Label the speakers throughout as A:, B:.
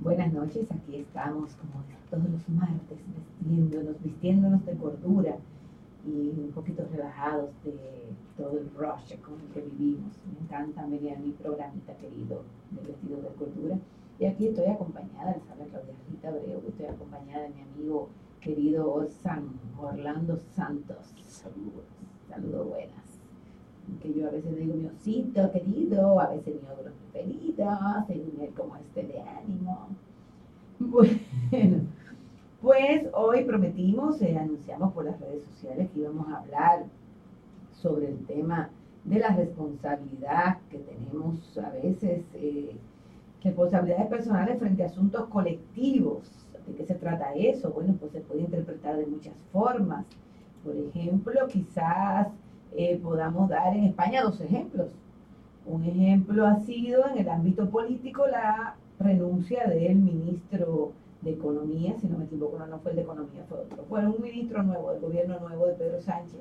A: Buenas noches, aquí estamos como todos los martes, vistiéndonos, vistiéndonos de cordura y un poquito relajados de todo el rush con el que vivimos. Me encanta a mi programita querido de vestido de cordura. Y aquí estoy acompañada, les habla Claudia Rita Abreu, estoy acompañada de mi amigo querido San Orlando Santos. Saludos. Saludos buenas. Que yo a veces digo mi osito querido, a veces mi ogro preferido, según él como esté de ánimo. Bueno, pues hoy prometimos, eh, anunciamos por las redes sociales que íbamos a hablar sobre el tema de la responsabilidad que tenemos a veces, eh, responsabilidades personales frente a asuntos colectivos. ¿De qué se trata eso? Bueno, pues se puede interpretar de muchas formas. Por ejemplo, quizás eh, podamos dar en España dos ejemplos. Un ejemplo ha sido en el ámbito político la renuncia del ministro de Economía, si no me equivoco, no, no fue el de Economía, fue otro. Fue un ministro nuevo, del gobierno nuevo de Pedro Sánchez,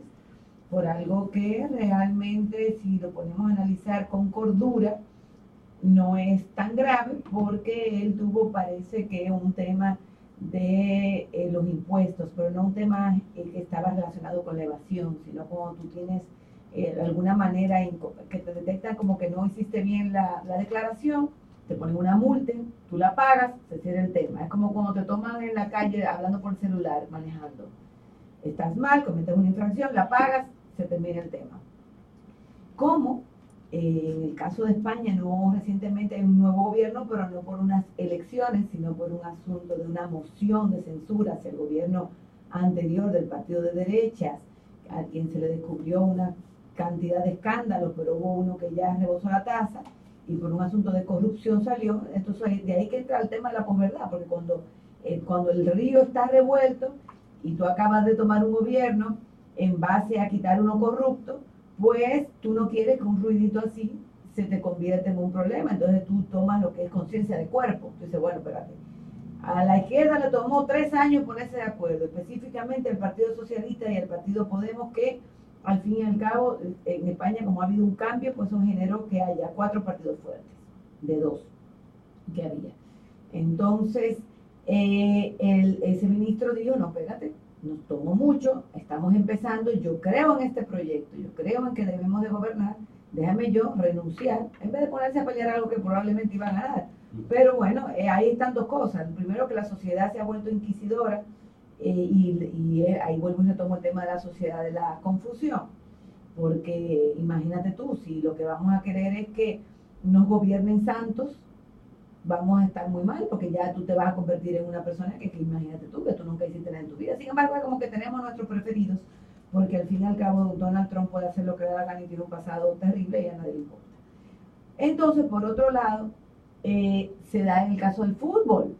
A: por algo que realmente, si lo ponemos a analizar con cordura, no es tan grave porque él tuvo, parece que un tema de eh, los impuestos, pero no un tema eh, que estaba relacionado con la evasión, sino como tú tienes eh, de alguna manera que te detectan como que no hiciste bien la, la declaración, te ponen una multa, tú la pagas, se cierra el tema. Es como cuando te toman en la calle hablando por celular, manejando. Estás mal, cometes una infracción, la pagas, se termina el tema. ¿Cómo? En el caso de España no recientemente hay un nuevo gobierno, pero no por unas elecciones, sino por un asunto de una moción de censura hacia el gobierno anterior del partido de derechas, a quien se le descubrió una cantidad de escándalos, pero hubo uno que ya rebosó la tasa y por un asunto de corrupción salió. Entonces, de ahí que entra el tema de la posverdad, porque cuando, eh, cuando el río está revuelto y tú acabas de tomar un gobierno en base a quitar uno corrupto, pues tú no quieres que un ruidito así se te convierta en un problema. Entonces tú tomas lo que es conciencia de cuerpo. Tú dices, bueno, espérate. A la izquierda le tomó tres años ponerse de acuerdo, específicamente el Partido Socialista y el Partido Podemos, que al fin y al cabo, en España, como ha habido un cambio, pues eso generó que haya cuatro partidos fuertes, de dos que había. Entonces, eh, el, ese ministro dijo, no, espérate, nos tomó mucho, estamos empezando, yo creo en este proyecto, yo creo en que debemos de gobernar, déjame yo renunciar, en vez de ponerse a pelear algo que probablemente iba a ganar. Pero bueno, eh, ahí están dos cosas. Primero que la sociedad se ha vuelto inquisidora eh, y, eh, ahí vuelvo y retomo el tema de la sociedad de la confusión, porque imagínate tú, si lo que vamos a querer es que nos gobiernen santos, vamos a estar muy mal, porque ya tú te vas a convertir en una persona que, imagínate tú, que tú nunca hiciste nada en tu vida. Sin embargo, es como que tenemos nuestros preferidos, porque al fin y al cabo Donald Trump puede hacer lo que le da la gana y tiene un pasado terrible y a nadie le importa. Entonces, por otro lado, eh, se da en el caso del fútbol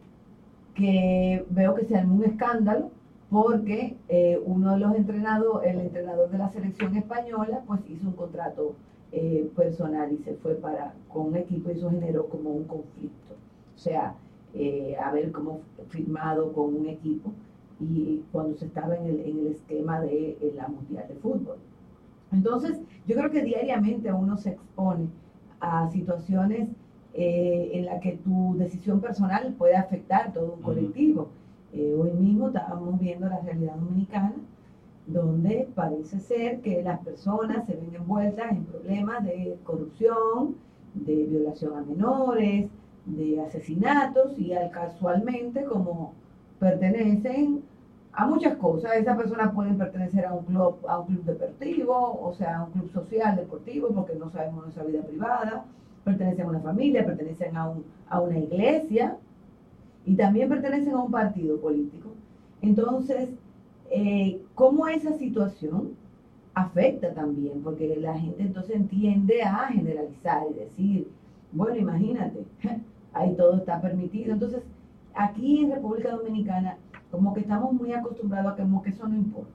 A: que veo que se armó un escándalo porque eh, uno de los entrenados, el entrenador de la selección española, pues hizo un contrato eh, personal y se fue para con un equipo y eso generó como un conflicto. O sea, eh, haber como firmado con un equipo y cuando se estaba en el, en el esquema de la Mundial de Fútbol. Entonces, yo creo que diariamente uno se expone a situaciones eh, en la que tu decisión personal puede afectar todo un colectivo. Eh, hoy mismo estábamos viendo la realidad dominicana, donde parece ser que las personas se ven envueltas en problemas de corrupción, de violación a menores, de asesinatos y al casualmente como pertenecen a muchas cosas. Esas personas pueden pertenecer a un club, a un club deportivo, o sea, a un club social deportivo, porque no sabemos nuestra vida privada pertenecen a una familia, pertenecen a, un, a una iglesia y también pertenecen a un partido político. Entonces, eh, ¿cómo esa situación afecta también? Porque la gente entonces tiende a generalizar y decir, bueno, imagínate, ahí todo está permitido. Entonces, aquí en República Dominicana, como que estamos muy acostumbrados a que como que eso no importa.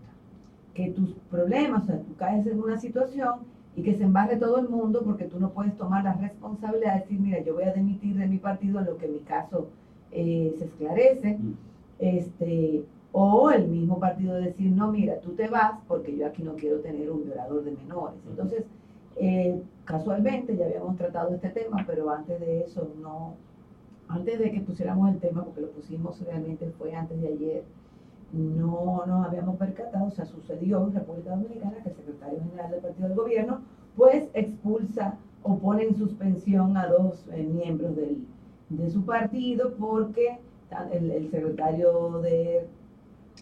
A: Que tus problemas, o sea, tú caes en una situación y que se embarre todo el mundo porque tú no puedes tomar la responsabilidad de decir, mira, yo voy a demitir de mi partido lo que en mi caso eh, se esclarece,
B: Mm.
A: este, o el mismo partido decir, no, mira, tú te vas porque yo aquí no quiero tener un violador de menores. Entonces, eh, casualmente ya habíamos tratado este tema, pero antes de eso no, antes de que pusiéramos el tema, porque lo pusimos realmente fue antes de ayer, no nos habíamos percatado, o sea, sucedió en República Dominicana que el secretario general del partido del gobierno, pues expulsa o pone en suspensión a dos eh, miembros del, de su partido porque el secretario de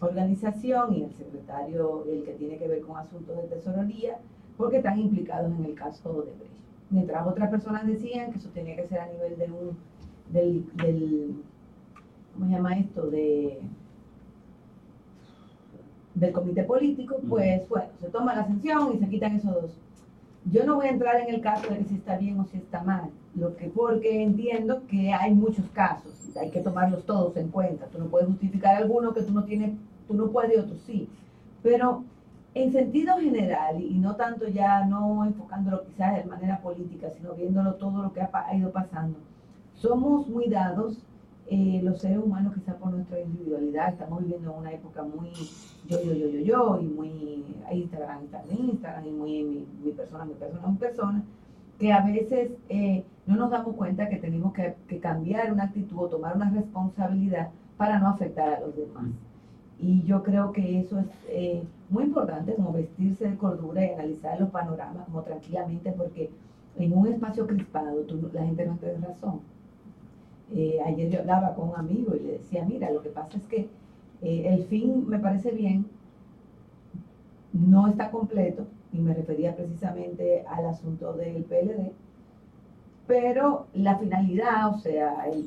A: organización y el secretario, el que tiene que ver con asuntos de tesorería, porque están implicados en el caso de Brecht. Mientras otras personas decían que eso tenía que ser a nivel de un, del, del ¿cómo se llama esto? De, del comité político, pues bueno, se toma la sanción y se quitan esos dos. Yo no voy a entrar en el caso de que si está bien o si está mal, lo que porque entiendo que hay muchos casos, hay que tomarlos todos en cuenta. Tú no puedes justificar alguno que tú no tienes, tú no puedes y otros sí. Pero en sentido general, y no tanto ya no enfocándolo quizás de manera política, sino viéndolo todo lo que ha ido pasando, somos muy dados, eh, los seres humanos quizás por nuestra individualidad, estamos viviendo en una época muy yo, yo, yo, yo, yo, y muy Instagram, Instagram, Instagram, y muy mi, mi persona, mi persona, mi persona, que a veces eh, no nos damos cuenta que tenemos que, que cambiar una actitud o tomar una responsabilidad para no afectar a los demás. Y yo creo que eso es eh, muy importante, como vestirse de cordura y analizar los panoramas como tranquilamente, porque en un espacio crispado tú la gente no tiene razón. Eh, ayer yo hablaba con un amigo y le decía, mira, lo que pasa es que eh, el fin me parece bien, no está completo, y me refería precisamente al asunto del PLD, pero la finalidad, o sea, el,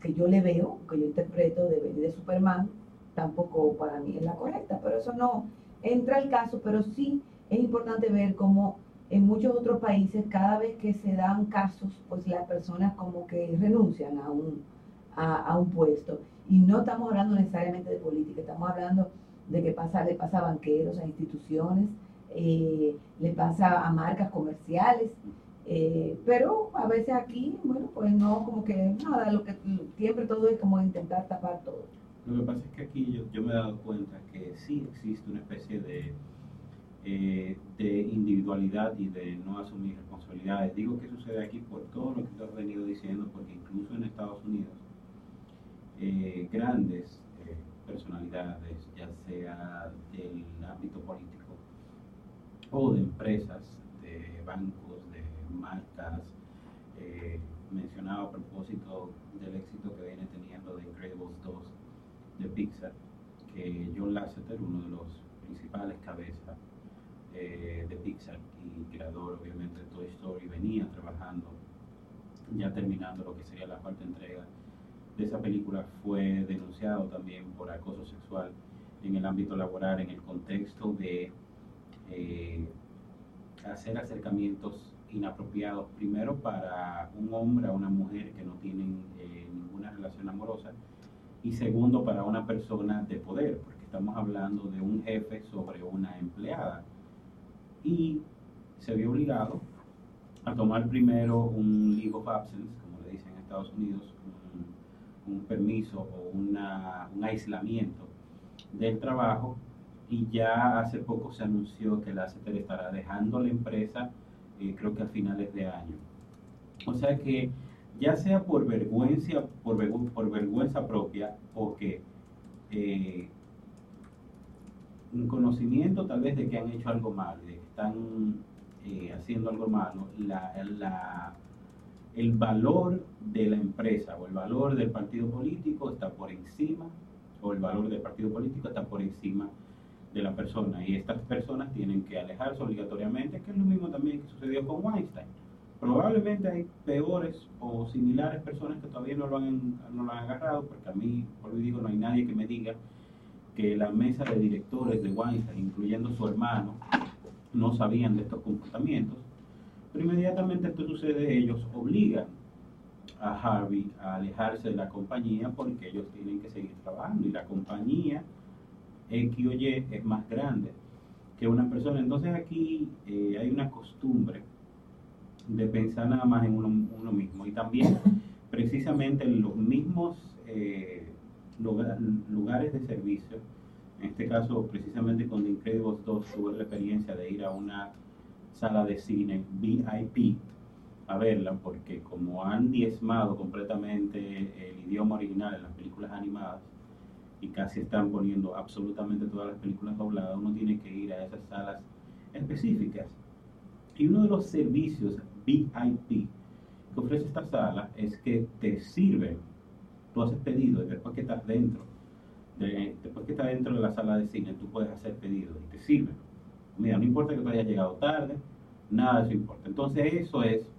A: que yo le veo, que yo interpreto de venir de Superman, tampoco para mí es la correcta, pero eso no entra al caso, pero sí es importante ver cómo en muchos otros países cada vez que se dan casos, pues las personas como que renuncian a un, a, a un puesto. Y no estamos hablando necesariamente de política, estamos hablando de que pasa, le pasa a banqueros, a instituciones, eh, le pasa a marcas comerciales, eh, pero a veces aquí, bueno, pues no, como que nada, lo que siempre todo es como intentar tapar todo.
B: Lo que pasa es que aquí yo, me he dado cuenta que sí existe una especie de, eh, de individualidad y de no asumir responsabilidades. Digo que sucede aquí por todo lo que tú has venido diciendo, porque incluso en Estados Unidos, eh, grandes personalidades, ya sea del ámbito político o de empresas, de bancos, de marcas, eh, mencionaba a propósito del éxito que viene teniendo de Incredibles 2 de Pixar, que John Lasseter, uno de los principales cabezas eh, de Pixar y creador obviamente de Toy Story, venía trabajando, ya terminando lo que sería la cuarta entrega de esa película, fue denunciado también por acoso sexual en el ámbito laboral, en el contexto de eh, hacer acercamientos inapropiados, primero para un hombre a una mujer que no tienen eh, ninguna relación amorosa, y segundo para una persona de poder, porque estamos hablando de un jefe sobre una empleada. Y se vio obligado a tomar primero un leave of absence, como le dicen en Estados Unidos, un, un permiso o una, un aislamiento del trabajo, y ya hace poco se anunció que la CETER estará dejando la empresa, eh, creo que a finales de año. O sea que ya sea por vergüenza, por, vergü- por vergüenza propia, o que eh, un conocimiento tal vez de que han hecho algo malo, de que están eh, haciendo algo malo, el valor de la empresa o el valor del partido político está por encima, o el valor del partido político está por encima de la persona. Y estas personas tienen que alejarse obligatoriamente, que es lo mismo también que sucedió con Weinstein. Probablemente hay peores o similares personas que todavía no lo han, no lo han agarrado, porque a mí, por lo digo, no hay nadie que me diga que la mesa de directores de Weinstein, incluyendo su hermano, no sabían de estos comportamientos. Pero inmediatamente esto sucede, ellos obligan a Harvey a alejarse de la compañía porque ellos tienen que seguir trabajando y la compañía X o Y es más grande que una persona. Entonces aquí eh, hay una costumbre de pensar nada más en uno, uno mismo y también precisamente los mismos eh, lugares de servicio. En este caso, precisamente con The Incredibles 2 tuve la experiencia de ir a una sala de cine VIP a verla, porque como han diezmado completamente el idioma original en las películas animadas y casi están poniendo absolutamente todas las películas dobladas, uno tiene que ir a esas salas específicas. Y uno de los servicios VIP que ofrece esta sala es que te sirven, tú haces pedido y después que estás dentro, después que estás dentro de la sala de cine, tú puedes hacer pedido y te sirven. Mira, no importa que tú hayas llegado tarde, nada de eso importa. Entonces eso es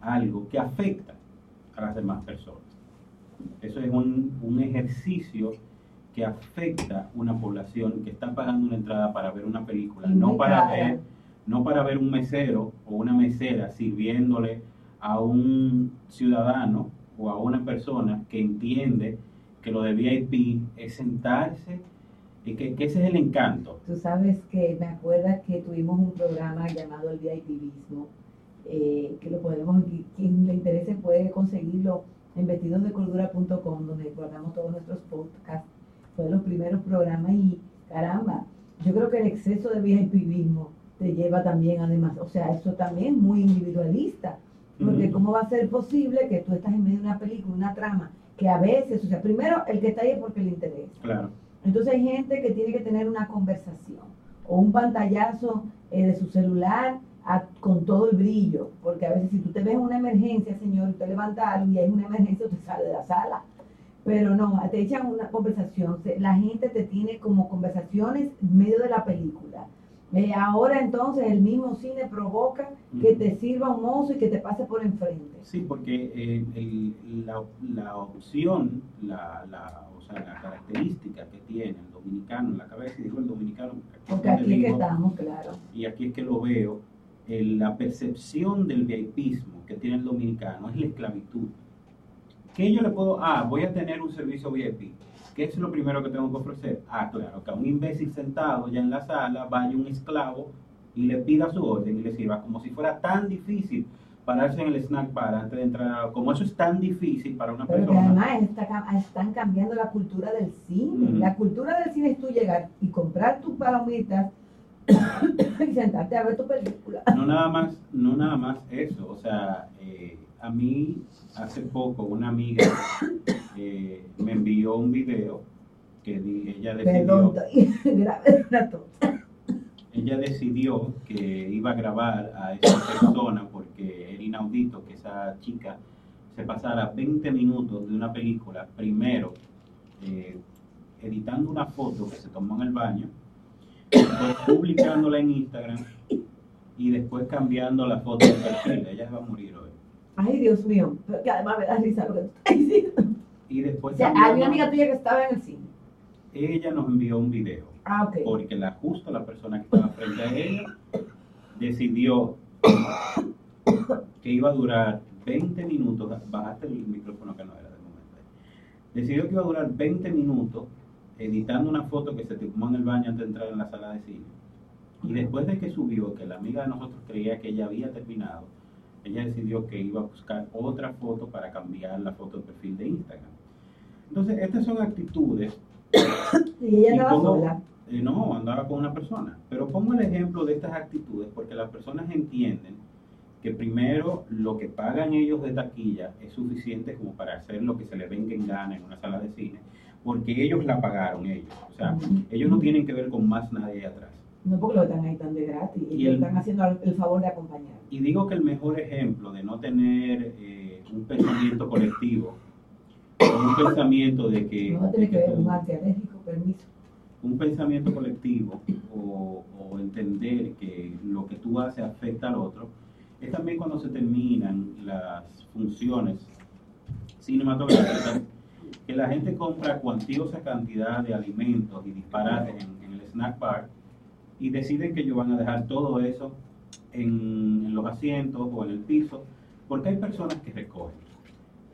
B: algo que afecta a las demás personas. Eso es un, un ejercicio que afecta una población que está pagando una entrada para ver una película, no para ver, no para ver un mesero o una mesera sirviéndole a un ciudadano o a una persona que entiende que lo de VIP es sentarse y que, ese es el encanto.
A: Tú sabes que me acuerdas que tuvimos un programa llamado el VIPismo, eh, que lo podemos, quien le interese puede conseguirlo en vestidosdecordura.com, donde guardamos todos nuestros podcasts. Fue de los primeros programas y caramba, yo creo que el exceso de VIPismo te lleva también además, o sea, eso también es muy individualista porque ¿cómo va a ser posible que tú estás en medio de una película, una trama, que a veces, o sea, primero el que está ahí es porque le interesa.
B: Claro.
A: Entonces hay gente que tiene que tener una conversación o un pantallazo eh, de su celular con todo el brillo, porque a veces si tú te ves una emergencia, señor, y te levantas algo y hay una emergencia, usted sale de la sala. Pero no, te echan una conversación, la gente te tiene como conversaciones en medio de la película eh, ahora entonces el mismo cine provoca que te sirva un mozo y que te pase por enfrente.
B: Sí, porque eh, la, la, opción, la, la, o sea, la característica que tiene el dominicano en la cabeza, y digo el dominicano
A: porque aquí es que estamos, claro.
B: Y aquí es que lo veo, la percepción del VIPismo que tiene el dominicano es la esclavitud. ¿Qué yo le puedo, ah, voy a tener un servicio VIP? ¿Qué es lo primero que tengo que ofrecer? Ah, claro, que a un imbécil sentado ya en la sala vaya un esclavo y le pida su orden y le sirva, como si fuera tan difícil pararse en el snack bar antes de entrar, como eso es tan difícil para una
A: Pero
B: persona.
A: Pero además están cambiando la cultura del cine. La cultura del cine es tú llegar y comprar tus palomitas y sentarte a ver tu película.
B: No nada más, no nada más eso, o sea, eh, a mí hace poco una amiga eh, me envió un video que ella decidió, ella decidió que iba a grabar a esa persona porque era inaudito que esa chica se pasara 20 minutos de una película primero eh, editando una foto que se tomó en el baño, después publicándola en Instagram y después cambiando la foto de perfil. Ella va a morir hoy.
A: Ay, Dios mío, que además me da risa lo que tú estás diciendo.
B: Y después.
A: O sea, hay una amiga tuya que estaba en el cine.
B: Ella nos envió un video.
A: Ah, ok.
B: Porque la, justo la persona que estaba frente a ella decidió que iba a durar 20 minutos. Bajaste el micrófono que no era de momento. Decidió que iba a durar 20 minutos editando una foto que se tomó en el baño antes de entrar en la sala de cine. Y después de que subió, que la amiga de nosotros creía que ella había terminado, ella decidió que iba a buscar otra foto para cambiar la foto de perfil de Instagram. Entonces, estas son actitudes.
A: ¿Y ella andaba sola?
B: Eh, no, andaba con una persona. Pero pongo el ejemplo de estas actitudes porque las personas entienden que primero lo que pagan ellos de taquilla es suficiente como para hacer lo que se les venga en gana en una sala de cine, porque ellos la pagaron ellos. O sea, ellos no tienen que ver con más nadie atrás.
A: No porque lo están ahí tan de gratis, ellos están haciendo el favor de acompañar.
B: Y digo que el mejor ejemplo de no tener eh, un pensamiento colectivo, un pensamiento de que...
A: No tiene que ver un alérgico, permiso.
B: Un pensamiento colectivo o, o entender que lo que tú haces afecta al otro, es también cuando se terminan las funciones cinematográficas, que la gente compra cuantiosa cantidad de alimentos y disparates en, en el snack bar y deciden que ellos van a dejar todo eso en, los asientos o en el piso, porque hay personas que recogen.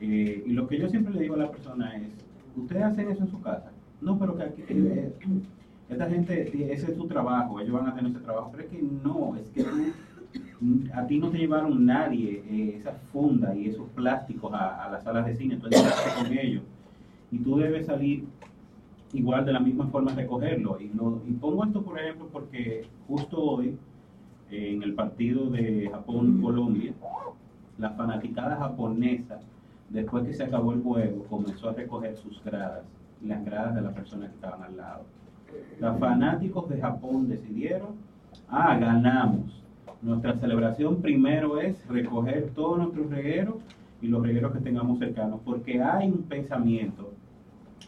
B: Eh, y lo que yo siempre le digo a la persona es, ¿ustedes hacen eso en su casa? No, pero que aquí, eh, esta gente, ese es su trabajo, ellos van a tener ese trabajo, pero es que no, es que a ti no te llevaron nadie eh, esas fundas y esos plásticos a, las salas de cine, tú entraste con ellos y tú debes salir igual de la misma forma recogerlo. Y, y pongo esto, por ejemplo, porque justo hoy, en el partido de Japón-Colombia, la fanaticada japonesa, después que se acabó el juego, comenzó a recoger sus gradas, las gradas de las personas que estaban al lado. Los fanáticos de Japón decidieron, ah, ganamos. Nuestra celebración primero es recoger todos nuestros regueros y los regueros que tengamos cercanos, porque hay un pensamiento,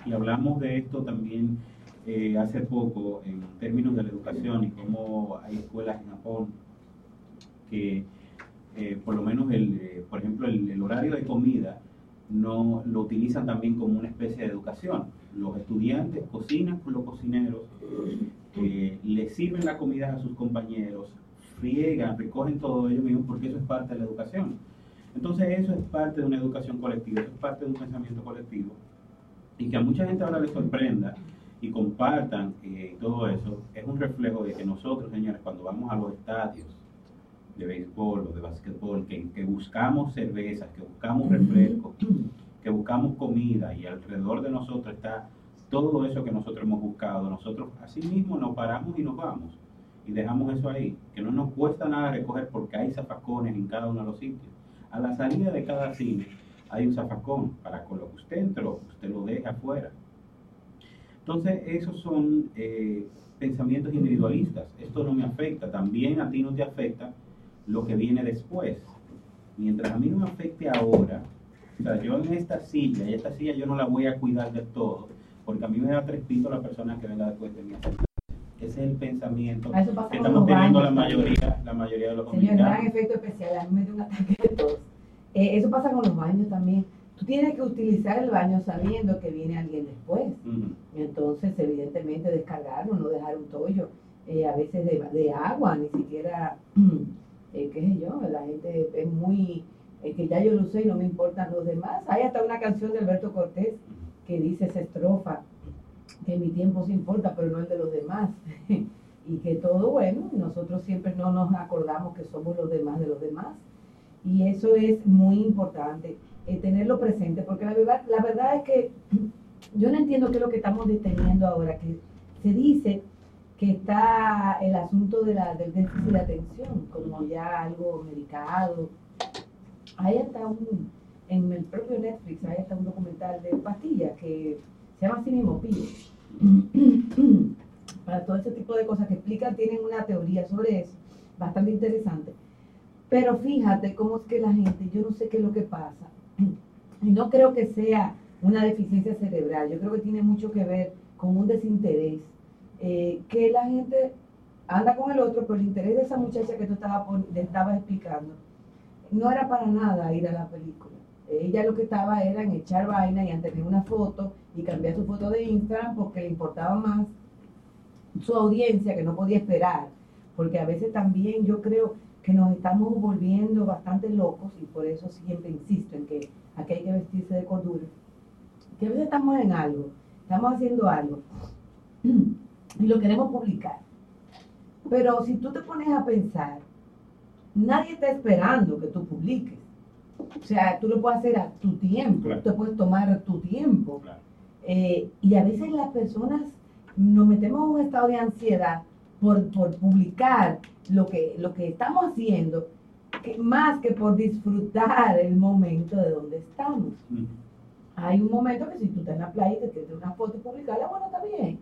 B: y hablamos de esto también eh, hace poco en términos de la educación y cómo hay escuelas en Japón que eh, por lo menos, el, eh, por ejemplo, el, horario de comida no lo utilizan también como una especie de educación. Los estudiantes cocinan con los cocineros, le sirven la comida a sus compañeros, friegan, recogen todo ello mismo porque eso es parte de la educación. Entonces eso es parte de una educación colectiva, eso es parte de un pensamiento colectivo. Y que a mucha gente ahora le sorprenda y compartan todo eso, es un reflejo de que nosotros, señores, cuando vamos a los estadios, de béisbol o de básquetbol, que, que buscamos cervezas, que buscamos refrescos, que buscamos comida y alrededor de nosotros está todo eso que nosotros hemos buscado. Nosotros así mismo nos paramos y nos vamos y dejamos eso ahí, que no nos cuesta nada recoger porque hay zafacones en cada uno de los sitios. A la salida de cada cine hay un zafacón para con lo que usted entró, usted lo deja afuera. Entonces, esos son eh, pensamientos individualistas. Esto no me afecta, también a ti no te afecta lo que viene después. Mientras a mí no me afecte ahora, o sea, yo en esta silla, y esta silla yo no la voy a cuidar de todo, porque a mí me da tres pisos la persona que venga después de mí. Ese es el pensamiento que estamos teniendo la mayoría, la mayoría de los
A: Señor, gran efecto especial, a mí me dio un ataque de tos. Eh, eso pasa con los baños también. Tú tienes que utilizar el baño sabiendo que viene alguien después. y entonces, evidentemente, descargarlo, no dejar un tollo. Eh, a veces de, de, agua, ni siquiera eh, qué sé yo, la gente es muy, eh, que ya yo lo sé y no me importan los demás. Hay hasta una canción de Alberto Cortés que dice esa estrofa, que mi tiempo se importa, pero no el de los demás. y que todo bueno, nosotros siempre no nos acordamos que somos los demás de los demás. Y eso es muy importante, eh, tenerlo presente, porque la verdad, la verdad es que yo no entiendo qué es lo que estamos deteniendo ahora, que se dice que está el asunto de la, del déficit de atención, como ya algo medicado. Hay hasta un, en el propio Netflix, hay hasta un documental de pastillas que se llama Cinemopil. Para todo ese tipo de cosas que explican, tienen una teoría sobre eso, bastante interesante. Pero fíjate cómo es que la gente, yo no sé qué es lo que pasa, y no creo que sea una deficiencia cerebral, yo creo que tiene mucho que ver con un desinterés eh, que la gente anda con el otro, pero el interés de esa muchacha que tú estabas, estabas explicando no era para nada ir a la película. Ella lo que estaba era en echar vaina y en tener una foto y cambiar su foto de Instagram porque le importaba más su audiencia que no podía esperar. Porque a veces también yo creo que nos estamos volviendo bastante locos y por eso siempre insisto en que aquí hay que vestirse de cordura. Que a veces estamos en algo, estamos haciendo algo y lo queremos publicar. Pero si tú te pones a pensar, nadie está esperando que tú publiques. O sea, tú lo puedes hacer a tu tiempo, tú te puedes tomar tu tiempo. Eh, y a veces las personas nos metemos en un estado de ansiedad por, publicar lo que, lo que estamos haciendo, que, más que por disfrutar el momento de donde estamos. Hay un momento que si tú estás en la playa y te quieres una foto y publicarla, bueno, está bien.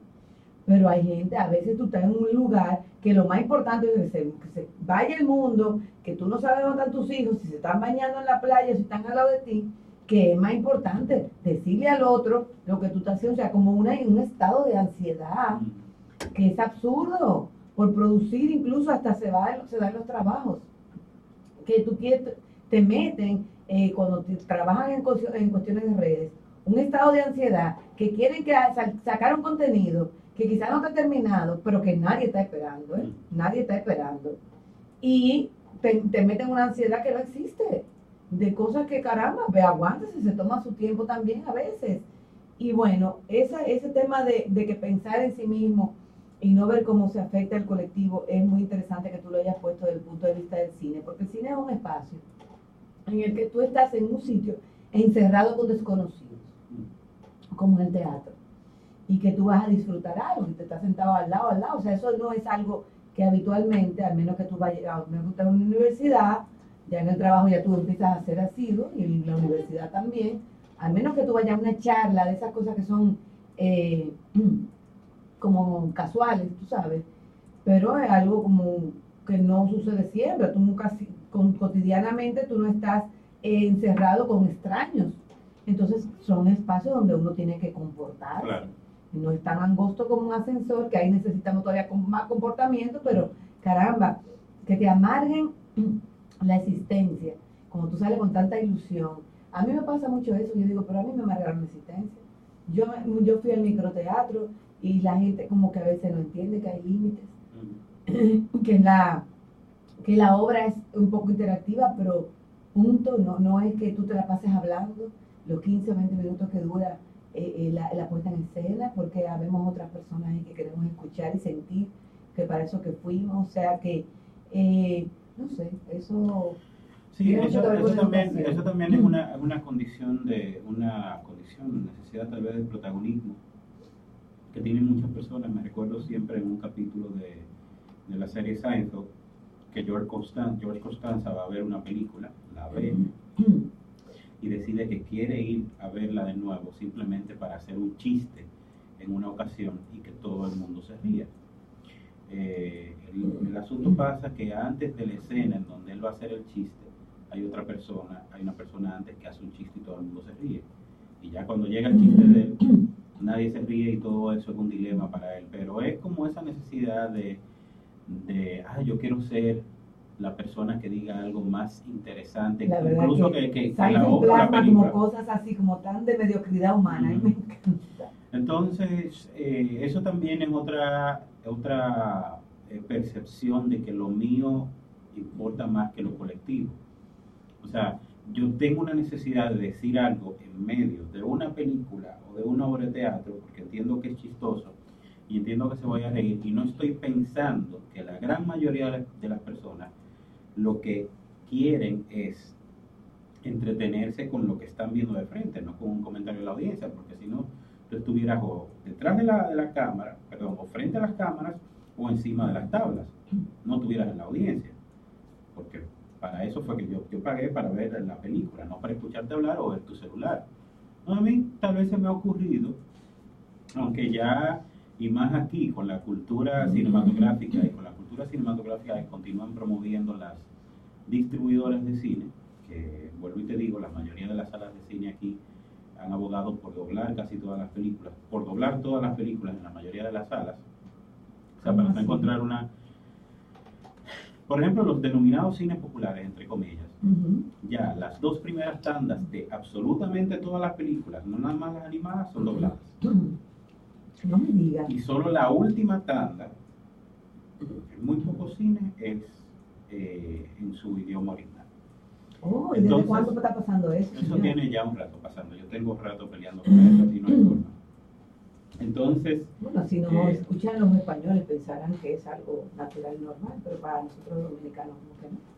A: Pero hay gente, a veces tú estás en un lugar que lo más importante es que se, vaya el mundo, que tú no sabes dónde están tus hijos, si se están bañando en la playa, si están al lado de ti, que es más importante decirle al otro lo que tú estás haciendo, o sea, como una, un estado de ansiedad, que es absurdo, por producir incluso hasta se, va, se dan los trabajos, que tú quieres, te meten eh, cuando te, trabajan en, en cuestiones de redes, un estado de ansiedad, que quieren que, sacar un contenido que quizás no está terminado, pero que nadie está esperando, ¿eh? Nadie está esperando. Y te, meten una ansiedad que no existe, de cosas que caramba, ve, aguántese, se toma su tiempo también a veces. Y bueno, esa, ese tema de, de que pensar en sí mismo y no ver cómo se afecta el colectivo es muy interesante que tú lo hayas puesto desde el punto de vista del cine, porque el cine es un espacio en el que tú estás en un sitio encerrado con desconocidos como en el teatro. Y que tú vas a disfrutar algo, y te estás sentado al lado, al lado. O sea, eso no es algo que habitualmente, al menos que tú vayas a una universidad, ya en el trabajo ya tú empiezas a ser asiduo, y en la universidad también, al menos que tú vayas a una charla de esas cosas que son eh, como casuales, tú sabes, pero es algo como que no sucede siempre, tú nunca, con, cotidianamente tú no estás eh, encerrado con extraños, entonces son espacios donde uno tiene que comportarse. No es tan angosto como un ascensor, que ahí necesitamos todavía más comportamiento, pero caramba, que te amarguen la existencia, como tú sales con tanta ilusión. A mí me pasa mucho eso, yo digo, pero a mí me amargaron la existencia. Yo, yo fui al microteatro y la gente como que a veces no entiende que hay límites, que, la, que la obra es un poco interactiva, pero punto, no, no es que tú te la pases hablando los 15 o 20 minutos que dura eh, eh, la, la, puesta en escena, porque habemos otras personas que queremos escuchar y sentir que para eso que fuimos, o sea que, eh, no sé, eso...
B: Sí, eso, también, eso también es una, una condición de una condición, necesidad tal vez de protagonismo que tienen muchas personas. Me recuerdo siempre en un capítulo de, de la serie Seinfeld que George Costanza, George va a ver una película, la ve y decide que quiere ir a verla de nuevo simplemente para hacer un chiste en una ocasión y que todo el mundo se ría. Eh, el, asunto pasa que antes de la escena en donde él va a hacer el chiste, hay otra persona, hay una persona antes que hace un chiste y todo el mundo se ríe. Y ya cuando llega el chiste de él, nadie se ríe y todo eso es un dilema para él. Pero es como esa necesidad de, de ah, yo quiero ser la persona que diga algo más interesante, incluso que, que,
A: la obra, como cosas así, como tan de mediocridad humana, me encanta.
B: Entonces, eh, eso también es otra, otra eh, percepción de que lo mío importa más que lo colectivo. O sea, yo tengo una necesidad de decir algo en medio de una película de una obra de teatro, porque entiendo que es chistoso y entiendo que se vaya a reír, y no estoy pensando que la gran mayoría de las personas lo que quieren es entretenerse con lo que están viendo de frente, no con un comentario de la audiencia, porque si no, tú estuvieras o detrás de la, de la cámara, perdón, o frente a las cámaras o encima de las tablas, no estuvieras en la audiencia, porque para eso fue que yo pagué para ver la película, no para escucharte hablar o ver tu celular. A mí tal vez se me ha ocurrido, aunque ya, y más aquí, con la cultura cinematográfica y con la cinematográfica que continúan promoviendo las distribuidoras de cine, que vuelvo y te digo, la mayoría de las salas de cine aquí han abogado por doblar casi todas las películas, por doblar todas las películas en la mayoría de las salas. O sea, para no encontrar una... Por ejemplo, los denominados cines populares, entre comillas, ya las dos primeras tandas de absolutamente todas las películas, no nada más las animadas, son dobladas.
A: No me digas.
B: Y solo la última tanda en muy pocos cines es eh, en su idioma original.
A: Oh, ¿y desde cuándo está pasando eso?
B: Eso tiene ya un rato pasando. Yo tengo un rato peleando con eso y no hay forma. Entonces.
A: Bueno, si no eh, escuchan los españoles pensarán que es algo natural y normal, pero para nosotros los dominicanos, como que no.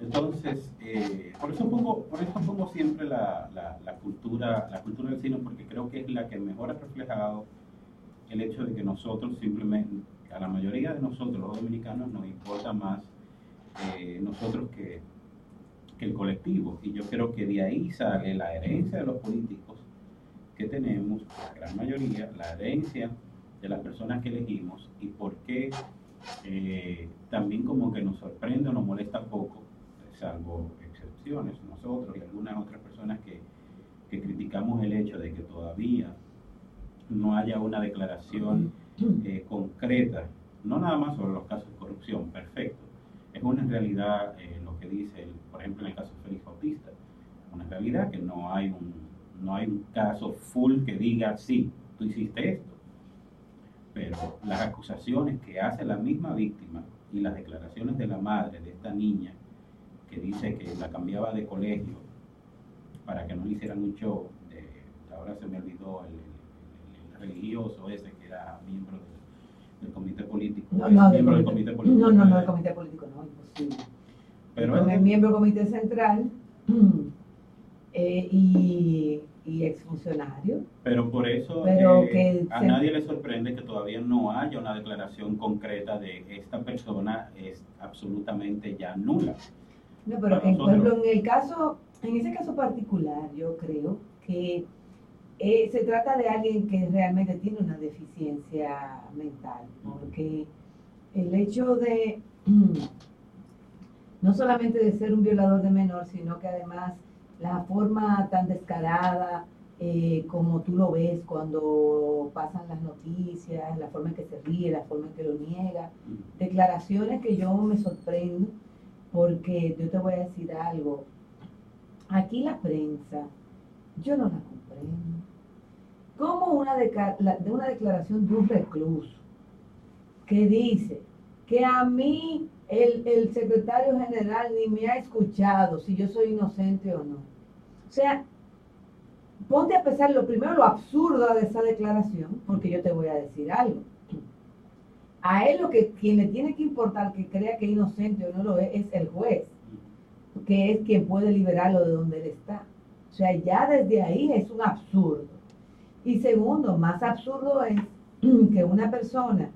B: Entonces, eh, por eso pongo, por eso pongo siempre la, la, cultura, la cultura del cine, porque creo que es la que mejor ha reflejado el hecho de que nosotros simplemente a la mayoría de nosotros, los dominicanos, nos importa más eh, nosotros que, el colectivo. Y yo creo que de ahí sale la herencia de los políticos que tenemos, la gran mayoría, la herencia de las personas que elegimos y por qué eh, también como que nos sorprende o nos molesta poco, salvo excepciones, nosotros y algunas otras personas que, que criticamos el hecho de que todavía no haya una declaración eh, concreta, no nada más sobre los casos de corrupción, perfecto. Es una realidad eh, lo que dice, por ejemplo, en el caso de Félix Bautista, una realidad que no hay un, no hay un caso full que diga, sí, tú hiciste esto. Pero las acusaciones que hace la misma víctima y las declaraciones de la madre de esta niña, que dice que la cambiaba de colegio para que no le hicieran un show, ahora se me olvidó el religioso ese que era miembro del, comité político.
A: No, no, miembro del comité político. No, no, no, del comité político, no, imposible. Pero es miembro del comité central eh, y, y exfuncionario.
B: Pero por eso
A: Pero
B: eh,
A: que
B: a
A: se-
B: nadie le sorprende que todavía no haya una declaración concreta de esta persona es absolutamente ya nula.
A: No, pero que, por ejemplo, en el caso, en ese caso particular, yo creo que eh, se trata de alguien que realmente tiene una deficiencia mental, porque el hecho de no solamente de ser un violador de menor, sino que además la forma tan descarada eh, como tú lo ves cuando pasan las noticias, la forma en que se ríe, la forma en que lo niega, declaraciones que yo me sorprendo porque yo te voy a decir algo. Aquí la prensa, yo no la comprendo. Como una, de una declaración de un recluso que dice que a mí el, el secretario general ni me ha escuchado si yo soy inocente o no. O sea, ponte a pensar lo primero lo absurdo de esa declaración, porque yo te voy a decir algo. A él lo que quien le tiene que importar que crea que es inocente o no lo es es el juez, que es quien puede liberarlo de donde él está. O sea, ya desde ahí es un absurdo. Y segundo, más absurdo es que una persona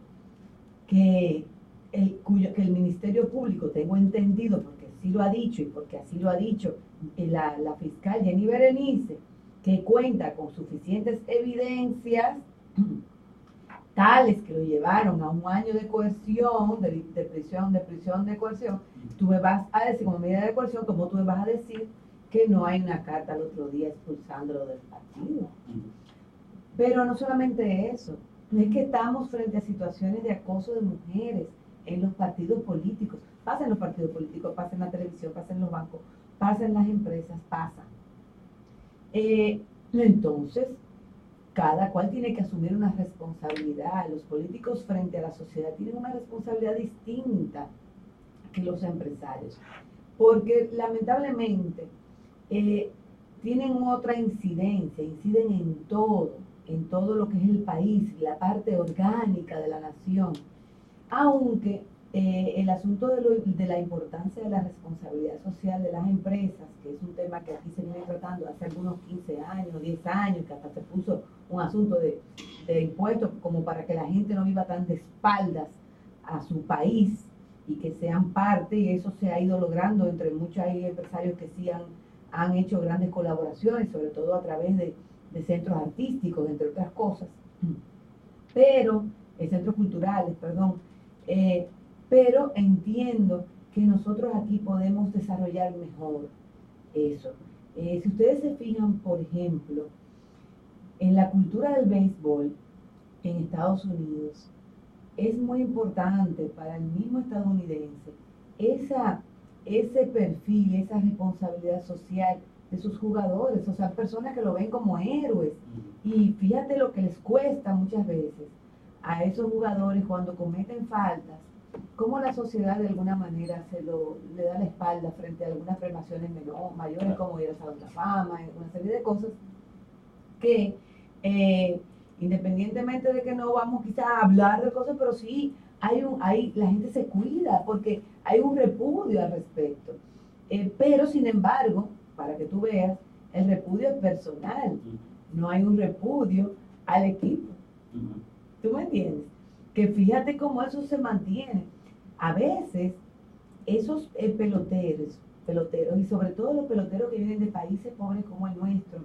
A: que el, cuyo, que el Ministerio Público, tengo entendido, porque sí lo ha dicho y porque así lo ha dicho eh, la, la fiscal Jenny Berenice, que cuenta con suficientes evidencias tales que lo llevaron a un año de coerción, de, prisión, de prisión de coerción, tú me vas a decir, como medida de coerción, como tú me vas a decir que no hay una carta al otro día expulsándolo del partido. Pero no solamente eso, es que estamos frente a situaciones de acoso de mujeres en los partidos políticos. Pasa en los partidos políticos, pasa en la televisión, pasa en los bancos, pasa en las empresas, pasa. Eh, entonces, cada cual tiene que asumir una responsabilidad. Los políticos frente a la sociedad tienen una responsabilidad distinta que los empresarios. Porque lamentablemente eh, tienen otra incidencia, inciden en todo, en todo lo que es el país, la parte orgánica de la nación. Aunque eh, el asunto de, lo- de la importancia de la responsabilidad social de las empresas, que es un tema que aquí se viene tratando hace algunos 15 años, 10 años, que hasta se puso un asunto de, de impuestos como para que la gente no viva tan de espaldas a su país y que sean parte, y eso se ha ido logrando entre muchos empresarios que sí han, han hecho grandes colaboraciones, sobre todo a través de, de centros artísticos, entre otras cosas. Pero, eh, centros culturales, perdón. Eh, pero entiendo que nosotros aquí podemos desarrollar mejor eso. Eh, si ustedes se fijan, por ejemplo, en la cultura del béisbol en Estados Unidos, es muy importante para el mismo estadounidense esa, ese perfil, esa responsabilidad social de sus jugadores, o sea, personas que lo ven como héroes. Y fíjate lo que les cuesta muchas veces a esos jugadores cuando cometen faltas, cómo la sociedad de alguna manera se lo, le da la espalda frente a algunas premaciones mayores como ir al Salón de la Fama, una serie de cosas que eh, independientemente de que no vamos quizás a hablar de cosas, pero sí hay un, hay, la gente se cuida porque hay un repudio al respecto. Eh, pero sin embargo, para que tú veas, el repudio es personal, no hay un repudio al equipo. ¿Tú me entiendes? Que fíjate cómo eso se mantiene. A veces, esos eh, peloteros, peloteros, y sobre todo los peloteros que vienen de países pobres como el nuestro,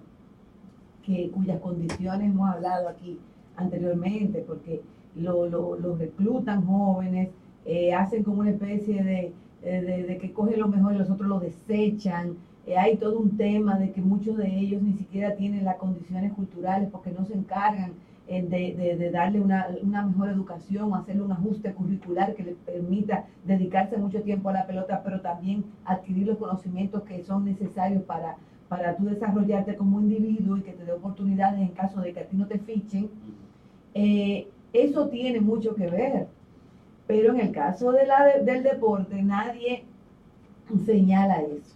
A: que, cuyas condiciones hemos hablado aquí anteriormente, porque lo, lo- los reclutan jóvenes, eh, hacen como una especie de, eh, de, que cogen lo mejor y los otros lo desechan. Hay todo un tema de que muchos de ellos ni siquiera tienen las condiciones culturales porque no se encargan de, de- de darle una, una mejor educación, hacerle un ajuste curricular que les permita dedicarse mucho tiempo a la pelota, pero también adquirir los conocimientos que son necesarios para, para tú desarrollarte como individuo y que te dé oportunidades en caso de que a ti no te fichen. Eh, eso tiene mucho que ver. Pero en el caso de la de- del deporte, nadie señala eso.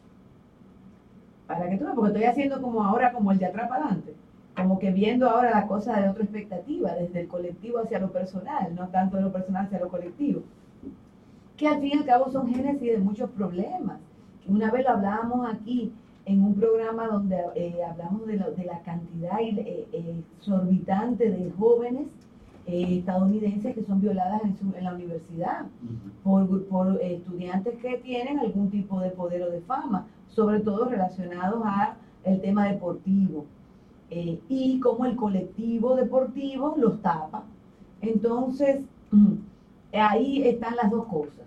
A: Para que tú porque estoy haciendo como ahora, como el de atrás para adelante. Como que viendo ahora la cosa de otra expectativa, desde el colectivo hacia lo personal, no tanto de lo personal hacia lo colectivo. Que al fin y al cabo son génesis de muchos problemas. Una vez lo hablábamos aquí, en un programa donde eh, hablamos de, de, la cantidad eh, exorbitante de jóvenes estadounidenses que son violadas en, en la universidad por, por estudiantes que tienen algún tipo de poder o de fama, sobre todo relacionados a el tema deportivo. Y como el colectivo deportivo los tapa. Entonces, ahí están las dos cosas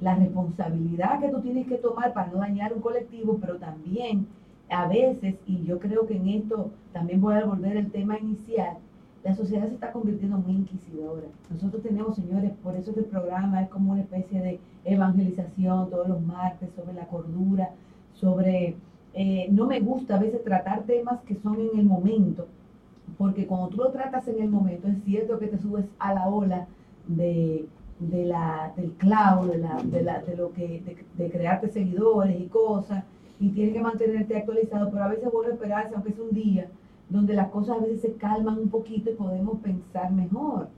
A: la responsabilidad que tú tienes que tomar para no dañar un colectivo, pero también a veces, y yo creo que en esto también voy a volver al tema inicial, la sociedad se está convirtiendo muy inquisidora. Nosotros tenemos, señores, por eso que el programa es como una especie de evangelización todos los martes sobre la cordura, sobre... Eh, no me gusta a veces tratar temas que son en el momento, porque cuando tú lo tratas en el momento, es cierto que te subes a la ola de de la, del cloud, de, la, de, la, de lo que, de, crearte seguidores y cosas, y tienes que mantenerte actualizado, pero a veces vuelve a esperarse, aunque es un día, donde las cosas a veces se calman un poquito y podemos pensar mejor.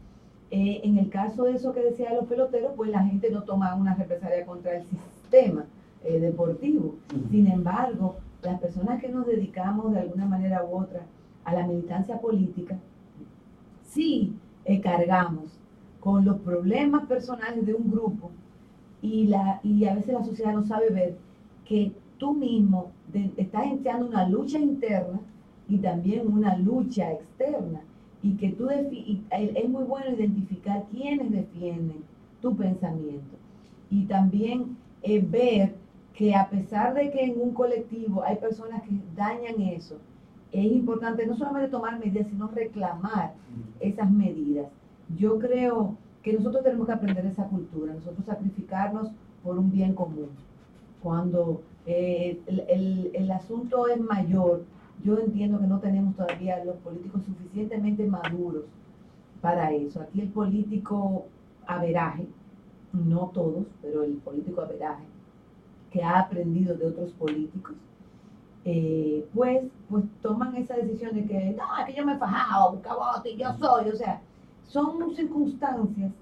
A: Eh, en el caso de eso que decía los peloteros, pues la gente no toma una represalia contra el sistema eh, deportivo. Sin embargo, las personas que nos dedicamos de alguna manera u otra a la militancia política, sí eh, cargamos con los problemas personales de un grupo y, la, y a veces la sociedad no sabe ver que tú mismo estás entrando una lucha interna y también una lucha externa y que tú es muy bueno identificar quiénes defienden tu pensamiento y también eh, ver que a pesar de que en un colectivo hay personas que dañan eso, es importante no solamente tomar medidas, sino reclamar esas medidas yo creo que nosotros tenemos que aprender esa cultura, nosotros sacrificarnos por un bien común. Cuando eh, el, asunto es mayor, yo entiendo que no tenemos todavía los políticos suficientemente maduros para eso. Aquí el político averaje, no todos, pero el político averaje, que ha aprendido de otros políticos, eh, pues, pues toman esa decisión de que, no, es que yo me he fajado, buscaba y yo soy, o sea, son circunstancias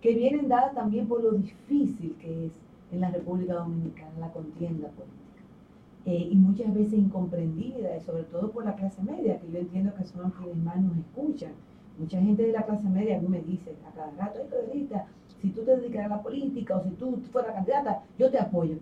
A: que vienen dadas también por lo difícil que es en la República Dominicana la contienda política. Eh, y muchas veces incomprendida, y sobre todo por la clase media, que yo entiendo que son quienes más nos escuchan. Mucha gente de la clase media a mí me dice a cada rato, si tú te dedicas a la política o si tú fueras candidata, yo te apoyo.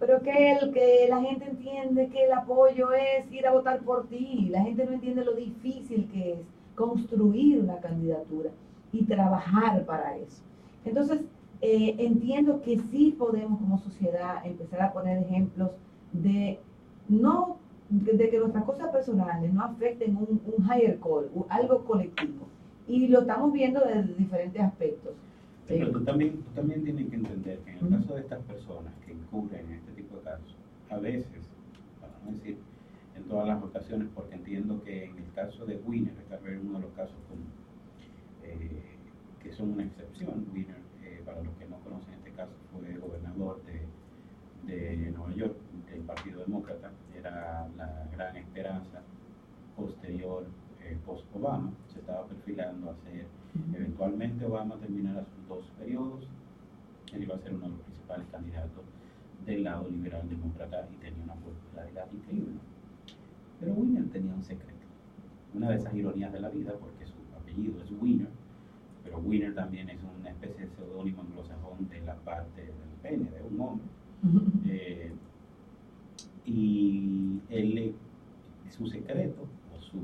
A: Pero que, el, que la gente entiende que el apoyo es ir a votar por ti, la gente no entiende lo difícil que es construir una candidatura y trabajar para eso. Entonces, eh, entiendo que sí podemos como sociedad empezar a poner ejemplos de no de que nuestras cosas personales no afecten un, un higher call, algo colectivo. Y lo estamos viendo desde diferentes aspectos.
B: Pero tú también, tú también tienes que entender que en el caso de estas personas que incurren en este tipo de casos, a veces, para no decir en todas las ocasiones, porque entiendo que en el caso de Winner, este es uno de los casos eh, que son una excepción. Winner, eh, para los que no conocen este caso, fue gobernador de, de Nueva York del Partido Demócrata, era la gran esperanza posterior eh, post-Obama, se estaba perfilando a ser, eventualmente Obama terminara sus dos periodos, él iba a ser uno de los principales candidatos del lado liberal demócrata y tenía una popularidad increíble. Pero Winner tenía un secreto. Una de esas ironías de la vida, porque su apellido es Winner, pero Winner también es una especie de seudónimo anglosajón de la parte del pene, de un hombre. Eh, y él, su secreto o su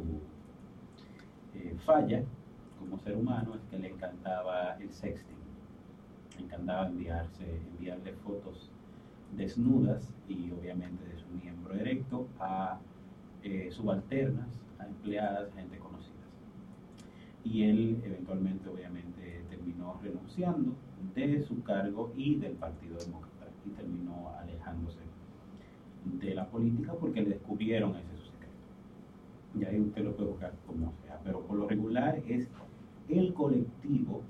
B: eh, falla como ser humano es que le encantaba el sexting. Le encantaba enviarse, enviarle fotos desnudas y obviamente de su miembro erecto a eh, subalternas, a empleadas, gente conocidas. Y él eventualmente, obviamente, terminó renunciando de su cargo y del Partido Demócrata y terminó alejándose de la política porque le descubrieron ese su secreto. Y ahí usted lo puede buscar como sea, pero por lo regular es el colectivo,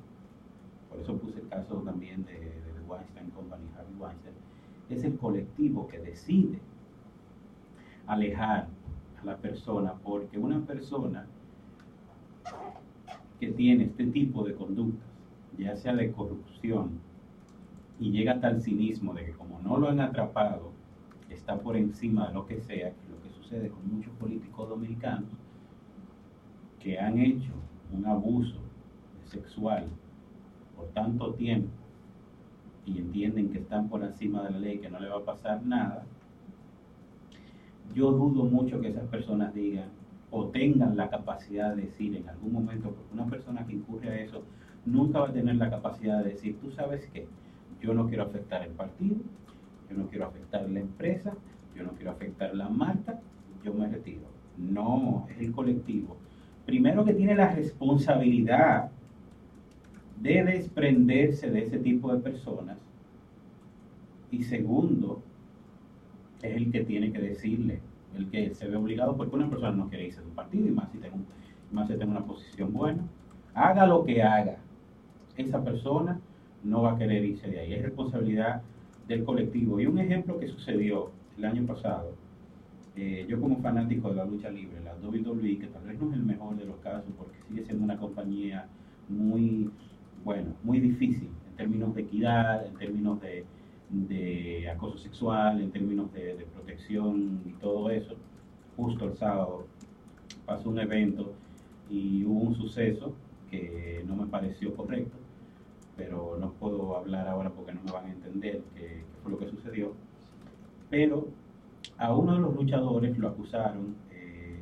B: por eso puse el caso también de, de Weinstein Company, Harvey Weinstein, es el colectivo que decide alejar la persona, porque una persona que tiene este tipo de conductas, ya sea de corrupción, y llega hasta el cinismo de que como no lo han atrapado, está por encima de lo que sea, que lo que sucede con muchos políticos dominicanos que han hecho un abuso sexual por tanto tiempo y entienden que están por encima de la ley, que no le va a pasar nada, yo dudo mucho que esas personas digan o tengan la capacidad de decir en algún momento, porque una persona que incurre a eso nunca va a tener la capacidad de decir, tú sabes qué, yo no quiero afectar el partido, yo no quiero afectar la empresa, yo no quiero afectar la marca, yo me retiro. No, es el colectivo. Primero que tiene la responsabilidad de desprenderse de ese tipo de personas. Y segundo, es el que tiene que decirle, el que se ve obligado, porque una persona no quiere irse de un partido, y más si tengo, más si tengo una posición buena. Haga lo que haga, esa persona no va a querer irse de ahí. Es responsabilidad del colectivo. Y un ejemplo que sucedió el año pasado, eh, yo como fanático de la lucha libre, la WWE, que tal vez no es el mejor de los casos porque sigue siendo una compañía muy, bueno, muy difícil en términos de equidad, en términos de, acoso sexual, en términos de, protección y todo eso. Justo el sábado pasó un evento y hubo un suceso que no me pareció correcto pero no puedo hablar ahora porque no me van a entender qué, fue lo que sucedió. Pero a uno de los luchadores lo acusaron eh,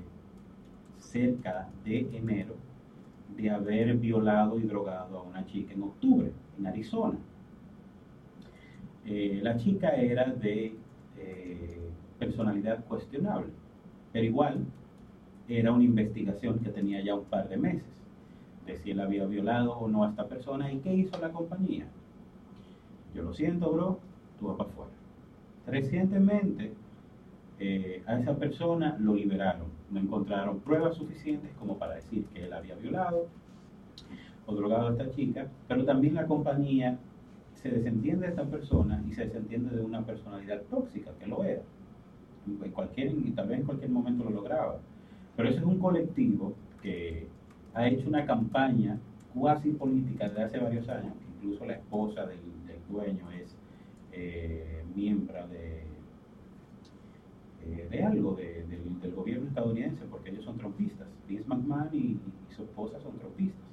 B: cerca de enero de haber violado y drogado a una chica en octubre, en Arizona. Eh, la chica era de eh, personalidad cuestionable, pero igual era una investigación que tenía ya un par de meses si él había violado o no a esta persona y qué hizo la compañía. Yo lo siento, bro, tú vas para afuera. Recientemente eh, a esa persona lo liberaron. No encontraron pruebas suficientes como para decir que él había violado o drogado a esta chica, pero también la compañía se desentiende de esta persona y se desentiende de una personalidad tóxica, que lo era. cualquier, y tal vez en cualquier momento lo lograba. Pero ese es un colectivo que ha hecho una campaña cuasi política desde hace varios años, incluso la esposa del, dueño es eh, miembro de, eh, de algo del, gobierno estadounidense, porque ellos son trompistas. Vince McMahon y, su esposa son trompistas.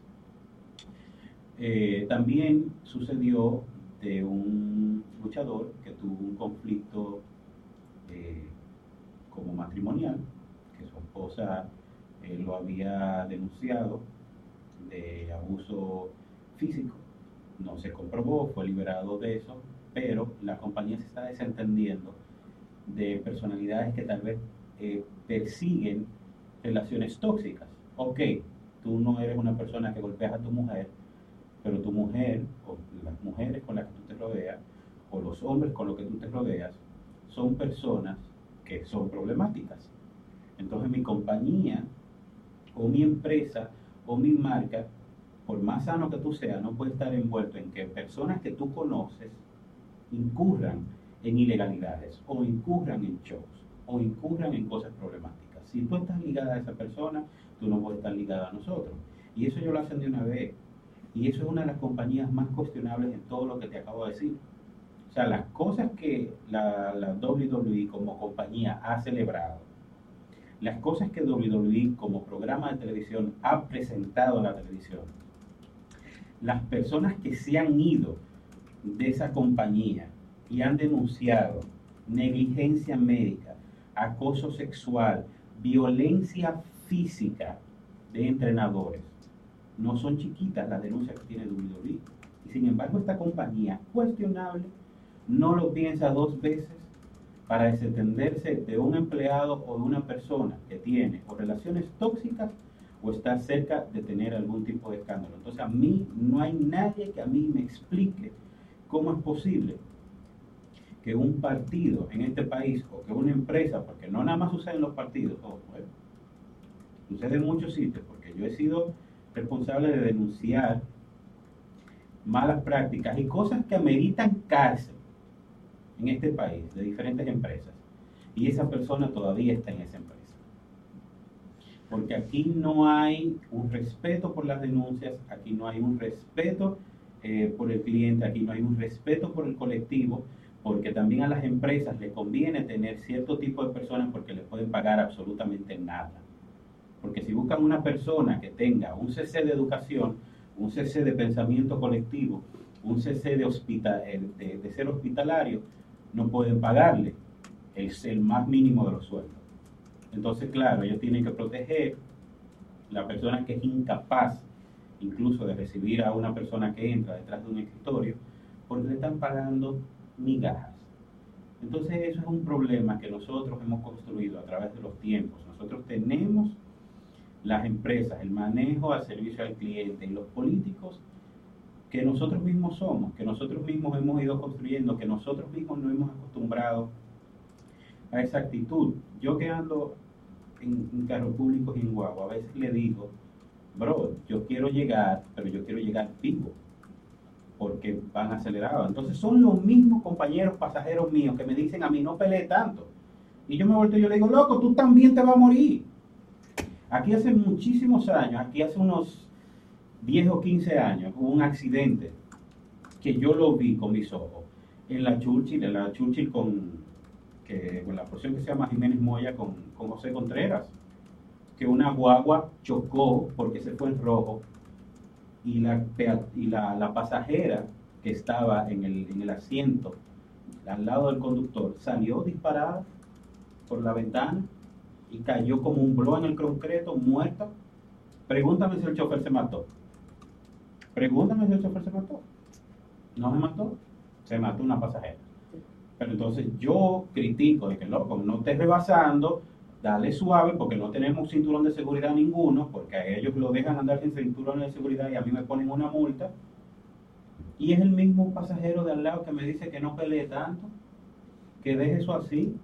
B: Eh, también sucedió de un luchador que tuvo un conflicto como matrimonial, que su esposa lo había denunciado de abuso físico. No se comprobó, fue liberado de eso, pero la compañía se está desentendiendo de personalidades que tal vez eh, persiguen relaciones tóxicas. Ok, tú no eres una persona que golpeas a tu mujer, pero tu mujer o las mujeres con las que tú te rodeas o los hombres con los que tú te rodeas son personas que son problemáticas. Entonces mi compañía o mi empresa o mi marca, por más sano que tú seas, no puede estar envuelto en que personas que tú conoces incurran en ilegalidades o incurran en shows o incurran en cosas problemáticas. Si tú estás ligada a esa persona, tú no puedes estar ligada a nosotros. Y eso yo lo hacen de una vez. Y eso es una de las compañías más cuestionables en todo lo que te acabo de decir. O sea, las cosas que la, la WWE como compañía ha celebrado las cosas que WWE como programa de televisión ha presentado a la televisión, las personas que se han ido de esa compañía y han denunciado negligencia médica, acoso sexual, violencia física de entrenadores, no son chiquitas las denuncias que tiene WWE. Y sin embargo, esta compañía cuestionable no lo piensa dos veces para desentenderse de un empleado o de una persona que tiene o relaciones tóxicas o está cerca de tener algún tipo de escándalo. Entonces a mí no hay nadie que a mí me explique cómo es posible que un partido en este país o que una empresa, porque no nada más sucede en los partidos, sucede en muchos sitios, porque yo he sido responsable de denunciar malas prácticas y cosas que ameritan cárcel en este país de diferentes empresas y esa persona todavía está en esa empresa. Porque aquí no hay un respeto por las denuncias, aquí no hay un respeto eh, por el cliente, aquí no hay un respeto por el colectivo, porque también a las empresas les conviene tener cierto tipo de personas porque les pueden pagar absolutamente nada. Porque si buscan una persona que tenga un CC de educación, un CC de pensamiento colectivo, un CC de, hospital, de, ser hospitalario, no pueden pagarle. Es el más mínimo de los sueldos. Entonces, claro, ellos tienen que proteger la persona que es incapaz incluso de recibir a una persona que entra detrás de un escritorio, porque le están pagando migajas. Entonces eso es un problema que nosotros hemos construido a través de los tiempos. Nosotros tenemos las empresas, el manejo al servicio al cliente y los políticos que nosotros mismos somos, que nosotros mismos hemos ido construyendo, que nosotros mismos no hemos acostumbrado a esa actitud. Yo que ando en, carros públicos y en Guagua, a veces le digo, bro, yo quiero llegar, pero yo quiero llegar vivo porque van acelerados. Entonces son los mismos compañeros pasajeros míos que me dicen a mí no peleé tanto. Y yo me vuelto y yo le digo, loco, tú también te vas a morir. Aquí hace muchísimos años, aquí hace unos 10 o 15 años, hubo un accidente que yo lo vi con mis ojos en la Churchill, en la Churchill con, que, con la porción que se llama Jiménez Moya con, con José Contreras, que una guagua chocó porque se fue en rojo y la, y la, pasajera que estaba en el, en el asiento al lado del conductor salió disparada por la ventana y cayó como un blow en el concreto, muerta. Pregúntame si el chofer se mató. Pregúntame si el chofer se mató. No se mató, se mató una pasajera. Pero entonces yo critico de que loco, no estés rebasando dale suave porque no tenemos cinturón de seguridad ninguno, porque a ellos lo dejan andar sin cinturón de seguridad y a mí me ponen una multa. Y es el mismo pasajero de al lado que me dice que no pelee tanto, que deje eso así,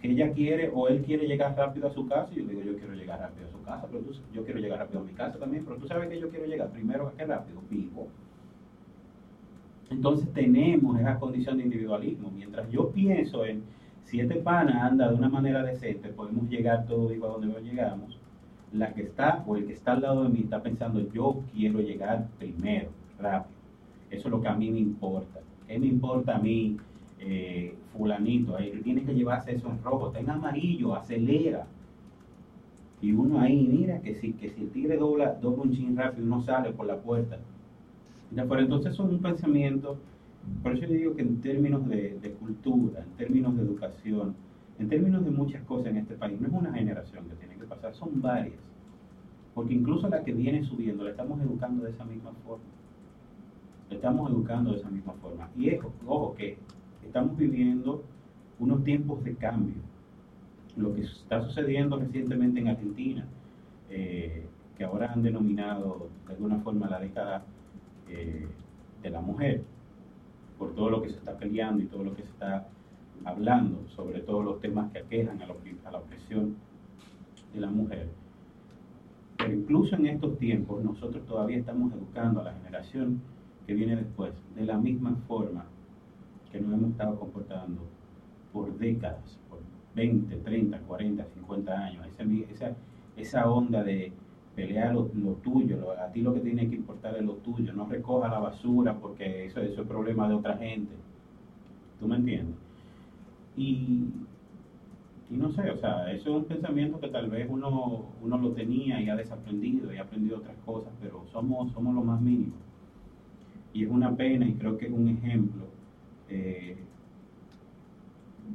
B: que ella quiere o él quiere llegar rápido a su casa. Y yo digo, yo quiero llegar rápido a su casa, pero tú, yo quiero llegar rápido a mi casa también, pero tú sabes que yo quiero llegar primero a qué rápido, vivo. Entonces tenemos esa condición de individualismo. Mientras yo pienso en si este pana anda de una manera decente, podemos llegar todo igual a donde llegamos. La que está o el que está al lado de mí está pensando, yo quiero llegar primero, rápido. Eso es lo que a mí me importa. ¿Qué me importa a mí, eh, fulanito? Ahí tiene que llevarse eso en rojo, está amarillo, acelera. Y uno ahí, mira, que si, que si el tigre dobla, dobla un chin rápido, uno sale por la puerta. Pero entonces son un pensamiento por eso yo digo que en términos de, cultura, en términos de educación, en términos de muchas cosas en este país, no es una generación que tiene que pasar, son varias. Porque incluso la que viene subiendo, la estamos educando de esa misma forma. La estamos educando de esa misma forma. Y es, ojo, que estamos viviendo unos tiempos de cambio. Lo que está sucediendo recientemente en Argentina, eh, que ahora han denominado de alguna forma la década eh, de la mujer, por todo lo que se está peleando y todo lo que se está hablando sobre todos los temas que aquejan a la, opresión de la mujer. Pero incluso en estos tiempos nosotros todavía estamos educando a la generación que viene después de la misma forma que nos hemos estado comportando por décadas, por 20, 30, 40, 50 años. Esa, esa onda de pelea lo, tuyo, a ti lo que tiene que importar es lo tuyo, no recoja la basura porque eso, eso es problema de otra gente. ¿Tú me entiendes? Y, y no sé, o sea, eso es un pensamiento que tal vez uno, uno lo tenía y ha desaprendido y ha aprendido otras cosas, pero somos, somos lo más mínimo. Y es una pena y creo que es un ejemplo eh,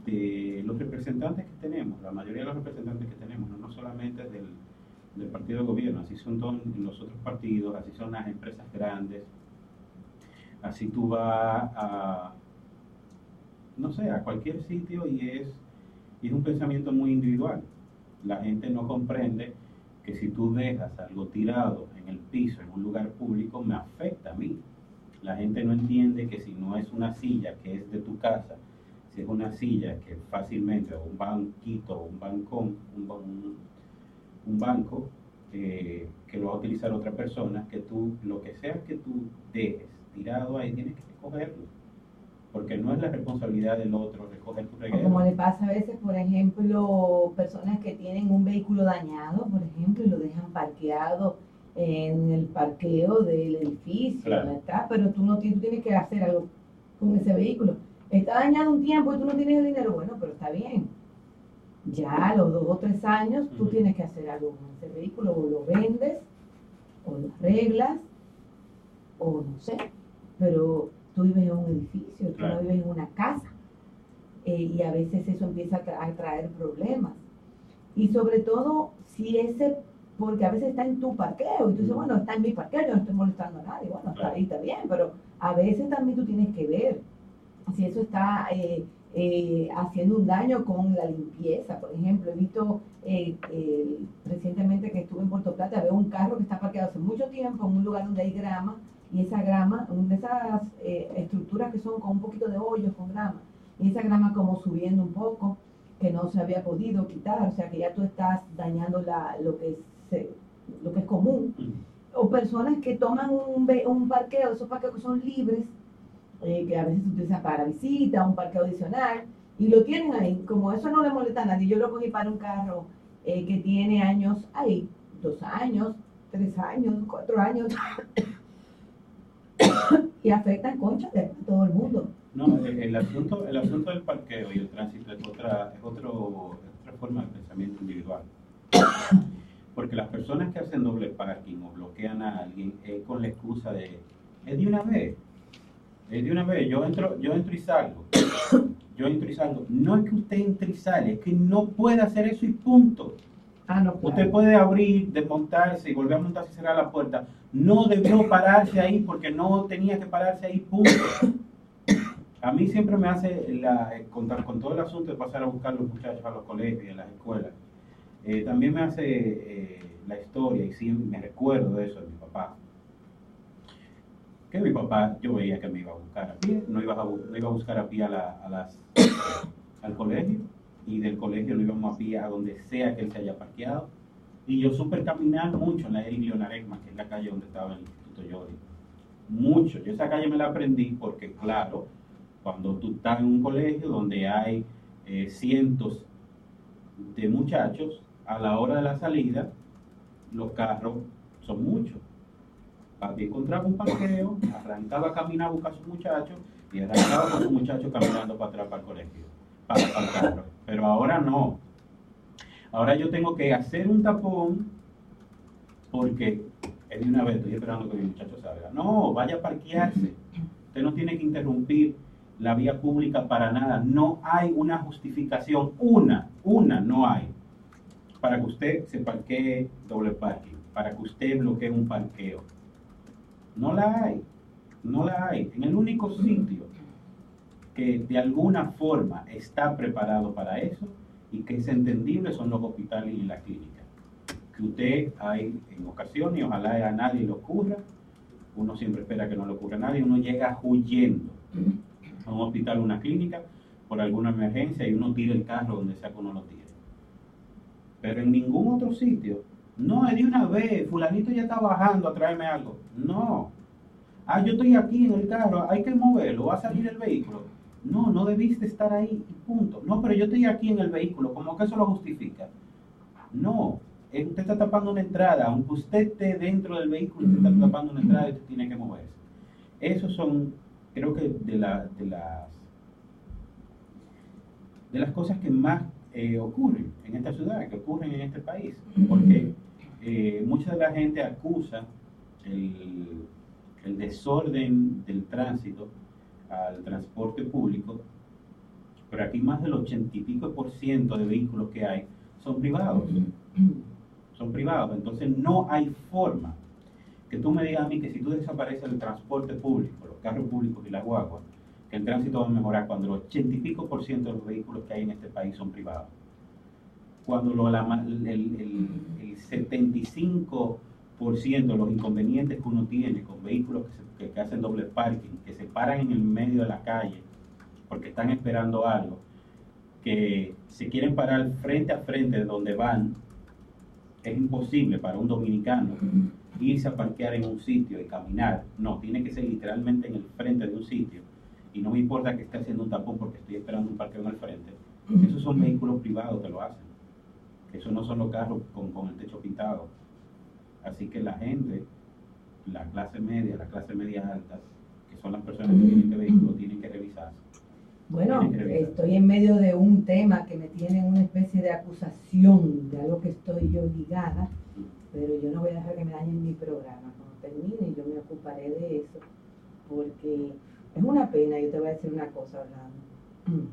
B: de los representantes que tenemos, la mayoría de los representantes que tenemos, no solamente del del partido de gobierno, así son todos los otros partidos, así son las empresas grandes, así tú vas a, no sé, a cualquier sitio y es, es un pensamiento muy individual. La gente no comprende que si tú dejas algo tirado en el piso, en un lugar público, me afecta a mí. La gente no entiende que si no es una silla que es de tu casa, si es una silla que fácilmente, o un banquito, o un bancón, un, un un banco que lo va a utilizar otra persona, que tú, lo que sea que tú dejes tirado ahí, tienes que recogerlo. Porque no es la responsabilidad del otro recoger tu reguero.
A: Como le pasa a veces, por ejemplo, personas que tienen un vehículo dañado, por ejemplo, y lo dejan parqueado en el parqueo del edificio, está, pero tú no tienes, tú tienes que hacer algo con ese vehículo está dañado un tiempo y tú no tienes el dinero, bueno, pero está bien. Ya a los dos o tres años tú tienes que hacer algo con ese vehículo, o lo vendes, o lo arreglas, o no sé, pero tú vives en un edificio, tú no vives en una casa, eh, y a veces eso empieza a, traer problemas. Y sobre todo, si ese, porque a veces está en tu parqueo, y tú dices, bueno, está en mi parqueo, yo no estoy molestando a nadie, bueno, está ahí, está bien, pero a veces también tú tienes que ver si eso está eh, eh, haciendo un daño con la limpieza. Por ejemplo, he visto eh, recientemente que estuve en Puerto Plata, veo un carro que está parqueado hace mucho tiempo en un lugar donde hay grama, y esa grama, una de esas estructuras que son con un poquito de hoyos con grama, y esa grama como subiendo un poco, que no se había podido quitar, o sea que ya tú estás dañando la, lo, que es, lo que es común. O personas que toman un, un parqueo, esos parqueos que son libres, eh, que a veces se utiliza para visita, un parque adicional, y lo tienen ahí. Como eso no le molesta a nadie, yo lo cogí para un carro eh, que tiene años ahí, dos años, tres años, cuatro años, y afectan concha de todo el mundo.
B: No, el, asunto, el asunto del parqueo y el tránsito es otra, es otro, otra forma de pensamiento individual. Porque las personas que hacen doble parking o bloquean a alguien con la excusa de, es de una vez, de una vez, yo entro, yo entro y salgo. Yo entro y salgo. No es que usted entre y sale, es que no puede hacer eso y punto. Ah, no Usted puede abrir, desmontarse y volver a montarse y cerrar la puerta. No debió pararse ahí porque no tenía que pararse ahí, punto. A mí siempre me hace la, eh, contar con todo el asunto de pasar a buscar a los muchachos a los colegios y a las escuelas. Eh, también me hace eh, la historia y sí me recuerdo de eso de mi papá que mi papá, yo veía que me iba a buscar a pie, no iba a, no iba a buscar a pie a, las, al colegio, y del colegio no íbamos a pie a donde sea que él se haya parqueado. Y yo supe caminar mucho en la Elio Naregma, que es la calle donde estaba el Instituto Yori. Mucho. Yo esa calle me la aprendí porque, claro, cuando tú estás en un colegio donde hay eh, cientos de muchachos, a la hora de la salida, los carros son muchos papi encontraba un parqueo, arrancaba a caminar a buscar a su muchacho y arrancaba con su muchacho caminando para atrás para el colegio, para, carro. Pero ahora no. Ahora yo tengo que hacer un tapón porque es de una vez, estoy esperando que mi muchacho salga. No, vaya a parquearse. Usted no tiene que interrumpir la vía pública para nada. No hay una justificación, una, una no hay, para que usted se parquee doble parking, para que usted bloquee un parqueo. No la hay, no la hay. En el único sitio que de alguna forma está preparado para eso y que es entendible son los hospitales y las clínicas. Que usted hay en ocasiones, y ojalá a nadie le ocurra, uno siempre espera que no le ocurra a nadie, uno llega huyendo a un hospital o una clínica por alguna emergencia y uno tira el carro donde sea que uno lo tire. Pero en ningún otro sitio no, es de una vez, fulanito ya está bajando a traerme algo. No. Ah, yo estoy aquí en el carro, hay que moverlo, va a salir el vehículo. No, no debiste estar ahí, punto. No, pero yo estoy aquí en el vehículo, ¿cómo que eso lo justifica? No, usted está tapando una entrada, aunque usted esté dentro del vehículo, usted está tapando una entrada y usted tiene que moverse. Esos son, creo que, de, la, de las de las cosas que más eh, ocurren en esta ciudad, que ocurren en este país, porque eh, mucha de la gente acusa el, el, desorden del tránsito al transporte público, pero aquí más del ochenta y pico por ciento de vehículos que hay son privados, son privados, entonces no hay forma que tú me digas a mí que si tú desapareces el transporte público, los carros públicos y las guaguas, el tránsito va a mejorar cuando el ochenta y pico por ciento de los vehículos que hay en este país son privados. Cuando lo, el, el, el 75 de los inconvenientes que uno tiene con vehículos que, que, hacen doble parking, que se paran en el medio de la calle porque están esperando algo, que se quieren parar frente a frente de donde van, es imposible para un dominicano irse a parquear en un sitio y caminar. No, tiene que ser literalmente en el frente de un sitio y no me importa que esté haciendo un tapón porque estoy esperando un parqueo en el frente. Esos son vehículos privados que lo hacen. Esos no son los carros con, con el techo pintado. Así que la gente, la clase media, la clase media alta, que son las personas que tienen que vehículos, tienen que revisarse.
A: Bueno, estoy en medio de un tema que me tiene una especie de acusación de algo que estoy yo ligada, pero yo no voy a dejar que me dañen mi programa. Cuando termine yo me ocuparé de eso, porque es una pena, yo te voy a decir una cosa hablando.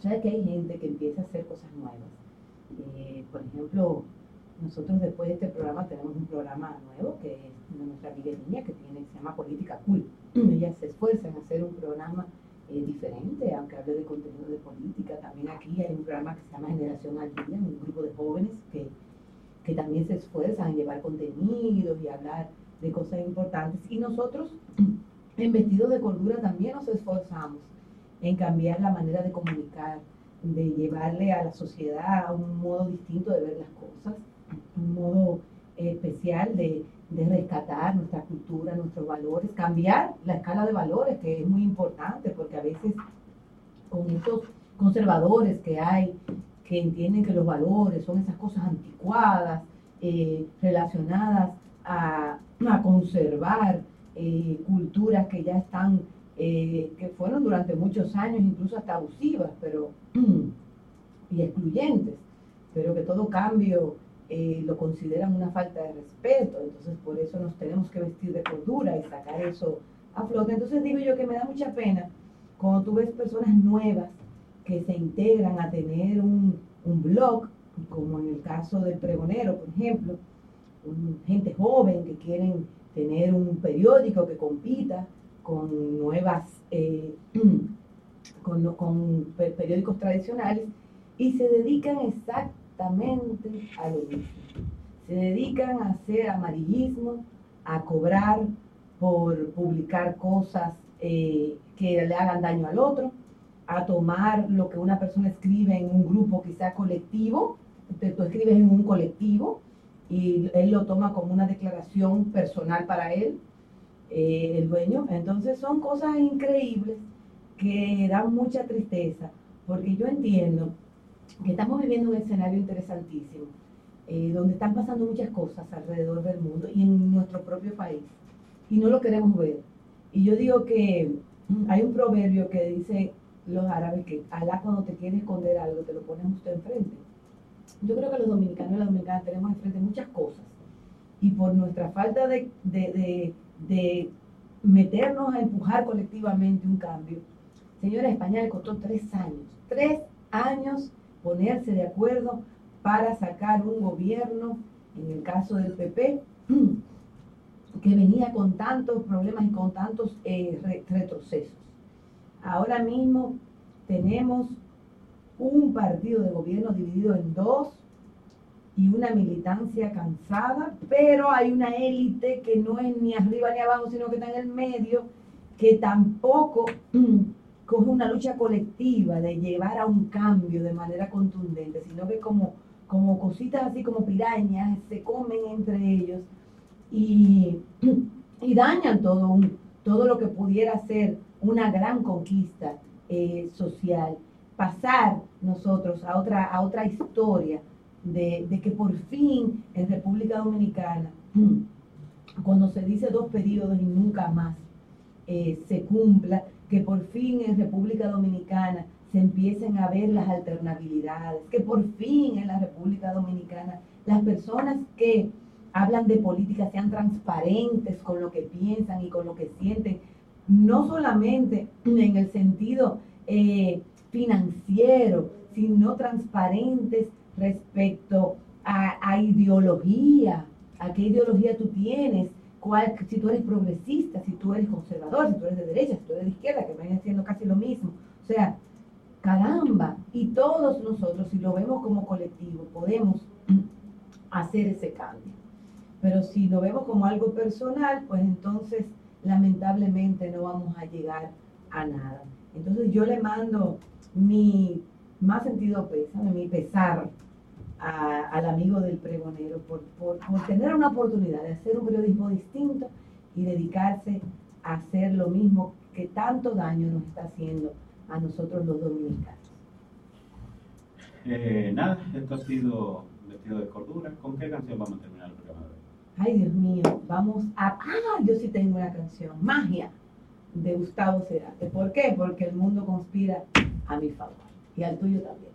A: ¿Sabes que hay gente que empieza a hacer cosas nuevas? Eh, por ejemplo, nosotros después de este programa tenemos un programa nuevo que es de nuestra amiga niña que se llama Política Cool. Ellas se esfuerzan a hacer un programa eh, diferente, aunque hable de contenido de política. También aquí hay un programa que se llama Generación al Día, un grupo de jóvenes que, que también se esfuerzan en llevar contenidos y hablar de cosas importantes. Y nosotros, en Vestidos de Cordura, también nos esforzamos en cambiar la manera de comunicar, de llevarle a la sociedad un modo distinto de ver las cosas un modo especial de, rescatar nuestra cultura, nuestros valores, cambiar la escala de valores, que es muy importante, porque a veces con estos conservadores que hay, que entienden que los valores son esas cosas anticuadas, eh, relacionadas a, conservar eh, culturas que ya están, eh, que fueron durante muchos años incluso hasta abusivas, pero y excluyentes, pero que todo cambio eh, lo consideran una falta de respeto, entonces por eso nos tenemos que vestir de cordura y sacar eso a flote. Entonces digo yo que me da mucha pena cuando tú ves personas nuevas que se integran a tener un, un blog, como en el caso del pregonero, por ejemplo, gente joven que quieren tener un periódico que compita con nuevas, eh, con, con periódicos tradicionales y se dedican exactamente a lo mismo. Se dedican a hacer amarillismo, a cobrar por publicar cosas eh, que le hagan daño al otro, a tomar lo que una persona escribe en un grupo quizá colectivo, tú escribes en un colectivo y él lo toma como una declaración personal para él, eh, el dueño. Entonces son cosas increíbles que dan mucha tristeza, porque yo entiendo que estamos viviendo un escenario interesantísimo, eh, donde están pasando muchas cosas alrededor del mundo y en nuestro propio país, y no lo queremos ver. Y yo digo que mm, hay un proverbio que dice los árabes que Alá cuando te quiere esconder algo te lo pone usted enfrente. Yo creo que los dominicanos y las dominicanas tenemos enfrente muchas cosas y por nuestra falta de, de, de, meternos a empujar colectivamente un cambio, señora España le costó tres años, tres años ponerse de acuerdo para sacar un gobierno, en el caso del PP, que venía con tantos problemas y con tantos eh, retrocesos. Ahora mismo tenemos un partido de gobierno dividido en dos y una militancia cansada, pero hay una élite que no es ni arriba ni abajo, sino que está en el medio, que tampoco coge una lucha colectiva de llevar a un cambio de manera contundente, sino que como, como cositas así como pirañas se comen entre ellos y, y dañan todo, todo lo que pudiera ser una gran conquista eh, social. Pasar nosotros a otra, a otra historia de, de que por fin en República Dominicana, cuando se dice dos periodos y nunca más, eh, se cumpla, que por fin en República Dominicana se empiecen a ver las alternabilidades, que por fin en la República Dominicana las personas que hablan de política sean transparentes con lo que piensan y con lo que sienten, no solamente en el sentido eh, financiero, sino transparentes respecto a, a ideología, a qué ideología tú tienes, si tú eres progresista, si tú eres conservador, si tú eres de derecha, si tú eres de izquierda, que vayan siendo casi lo mismo. O sea, caramba, y todos nosotros, si lo vemos como colectivo, podemos hacer ese cambio. Pero si lo vemos como algo personal, pues entonces lamentablemente no vamos a llegar a nada. Entonces yo le mando mi más sentido pésame, mi pesar a, al amigo del pregonero por, por, por, tener una oportunidad de hacer un periodismo distinto y dedicarse a hacer lo mismo que tanto daño nos está haciendo a nosotros los dominicanos.
B: Eh, nada, esto ha sido Vestido de Cordura. ¿Con qué canción vamos a terminar el programa de hoy?
A: Ay, Dios mío, vamos a... Ah, yo sí tengo una canción, Magia, de Gustavo Cerati. ¿Por qué? Porque el mundo conspira a mi favor y al tuyo también.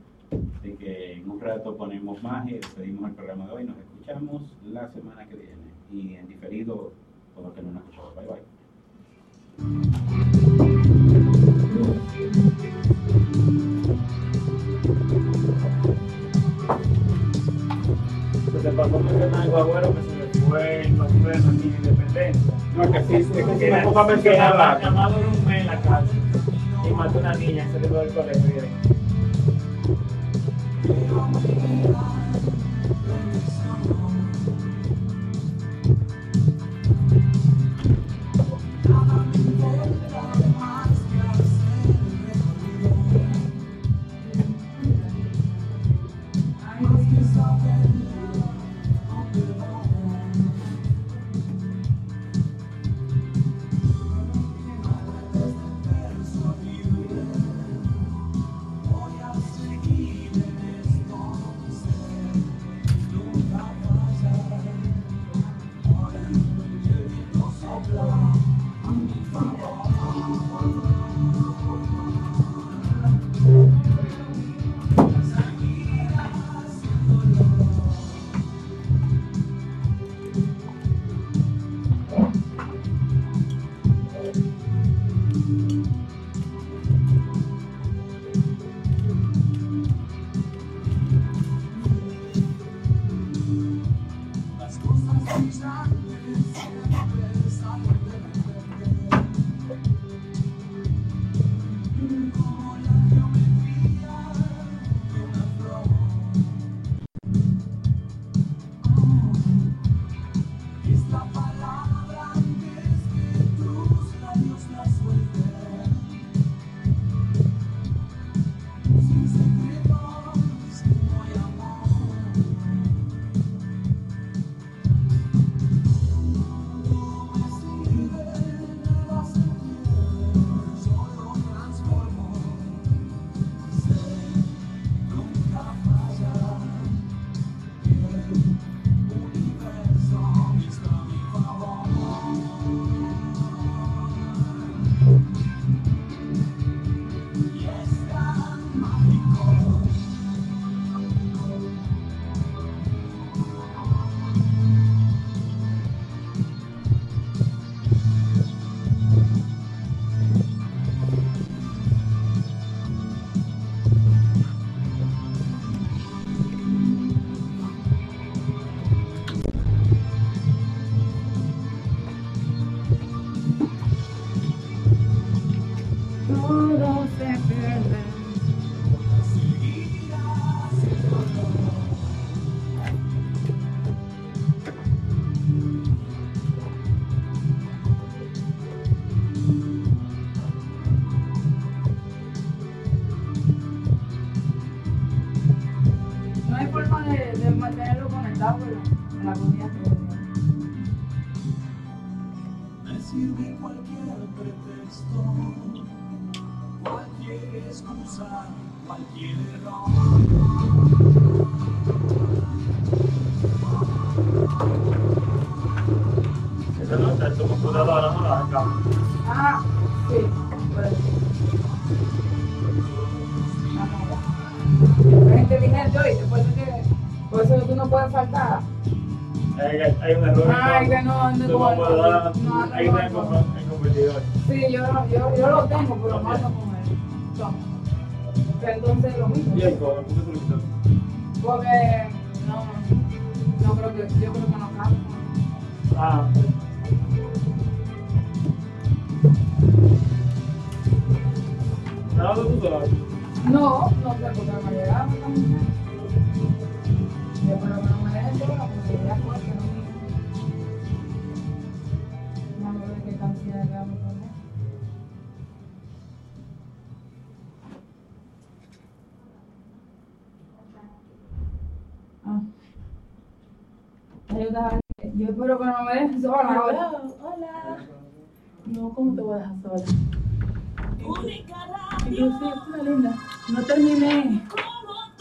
B: Así que en un rato ponemos más y despedimos el programa de hoy. Nos escuchamos la semana que viene y en diferido con los que no nos. Bye bye.
C: Se pasó un tema de guagüero que se le fue el paseo de independencia.
B: No, que sí, es que,
C: que, que, que, que, que, que, que, mató una niña saliendo del colegio.
A: Por
C: un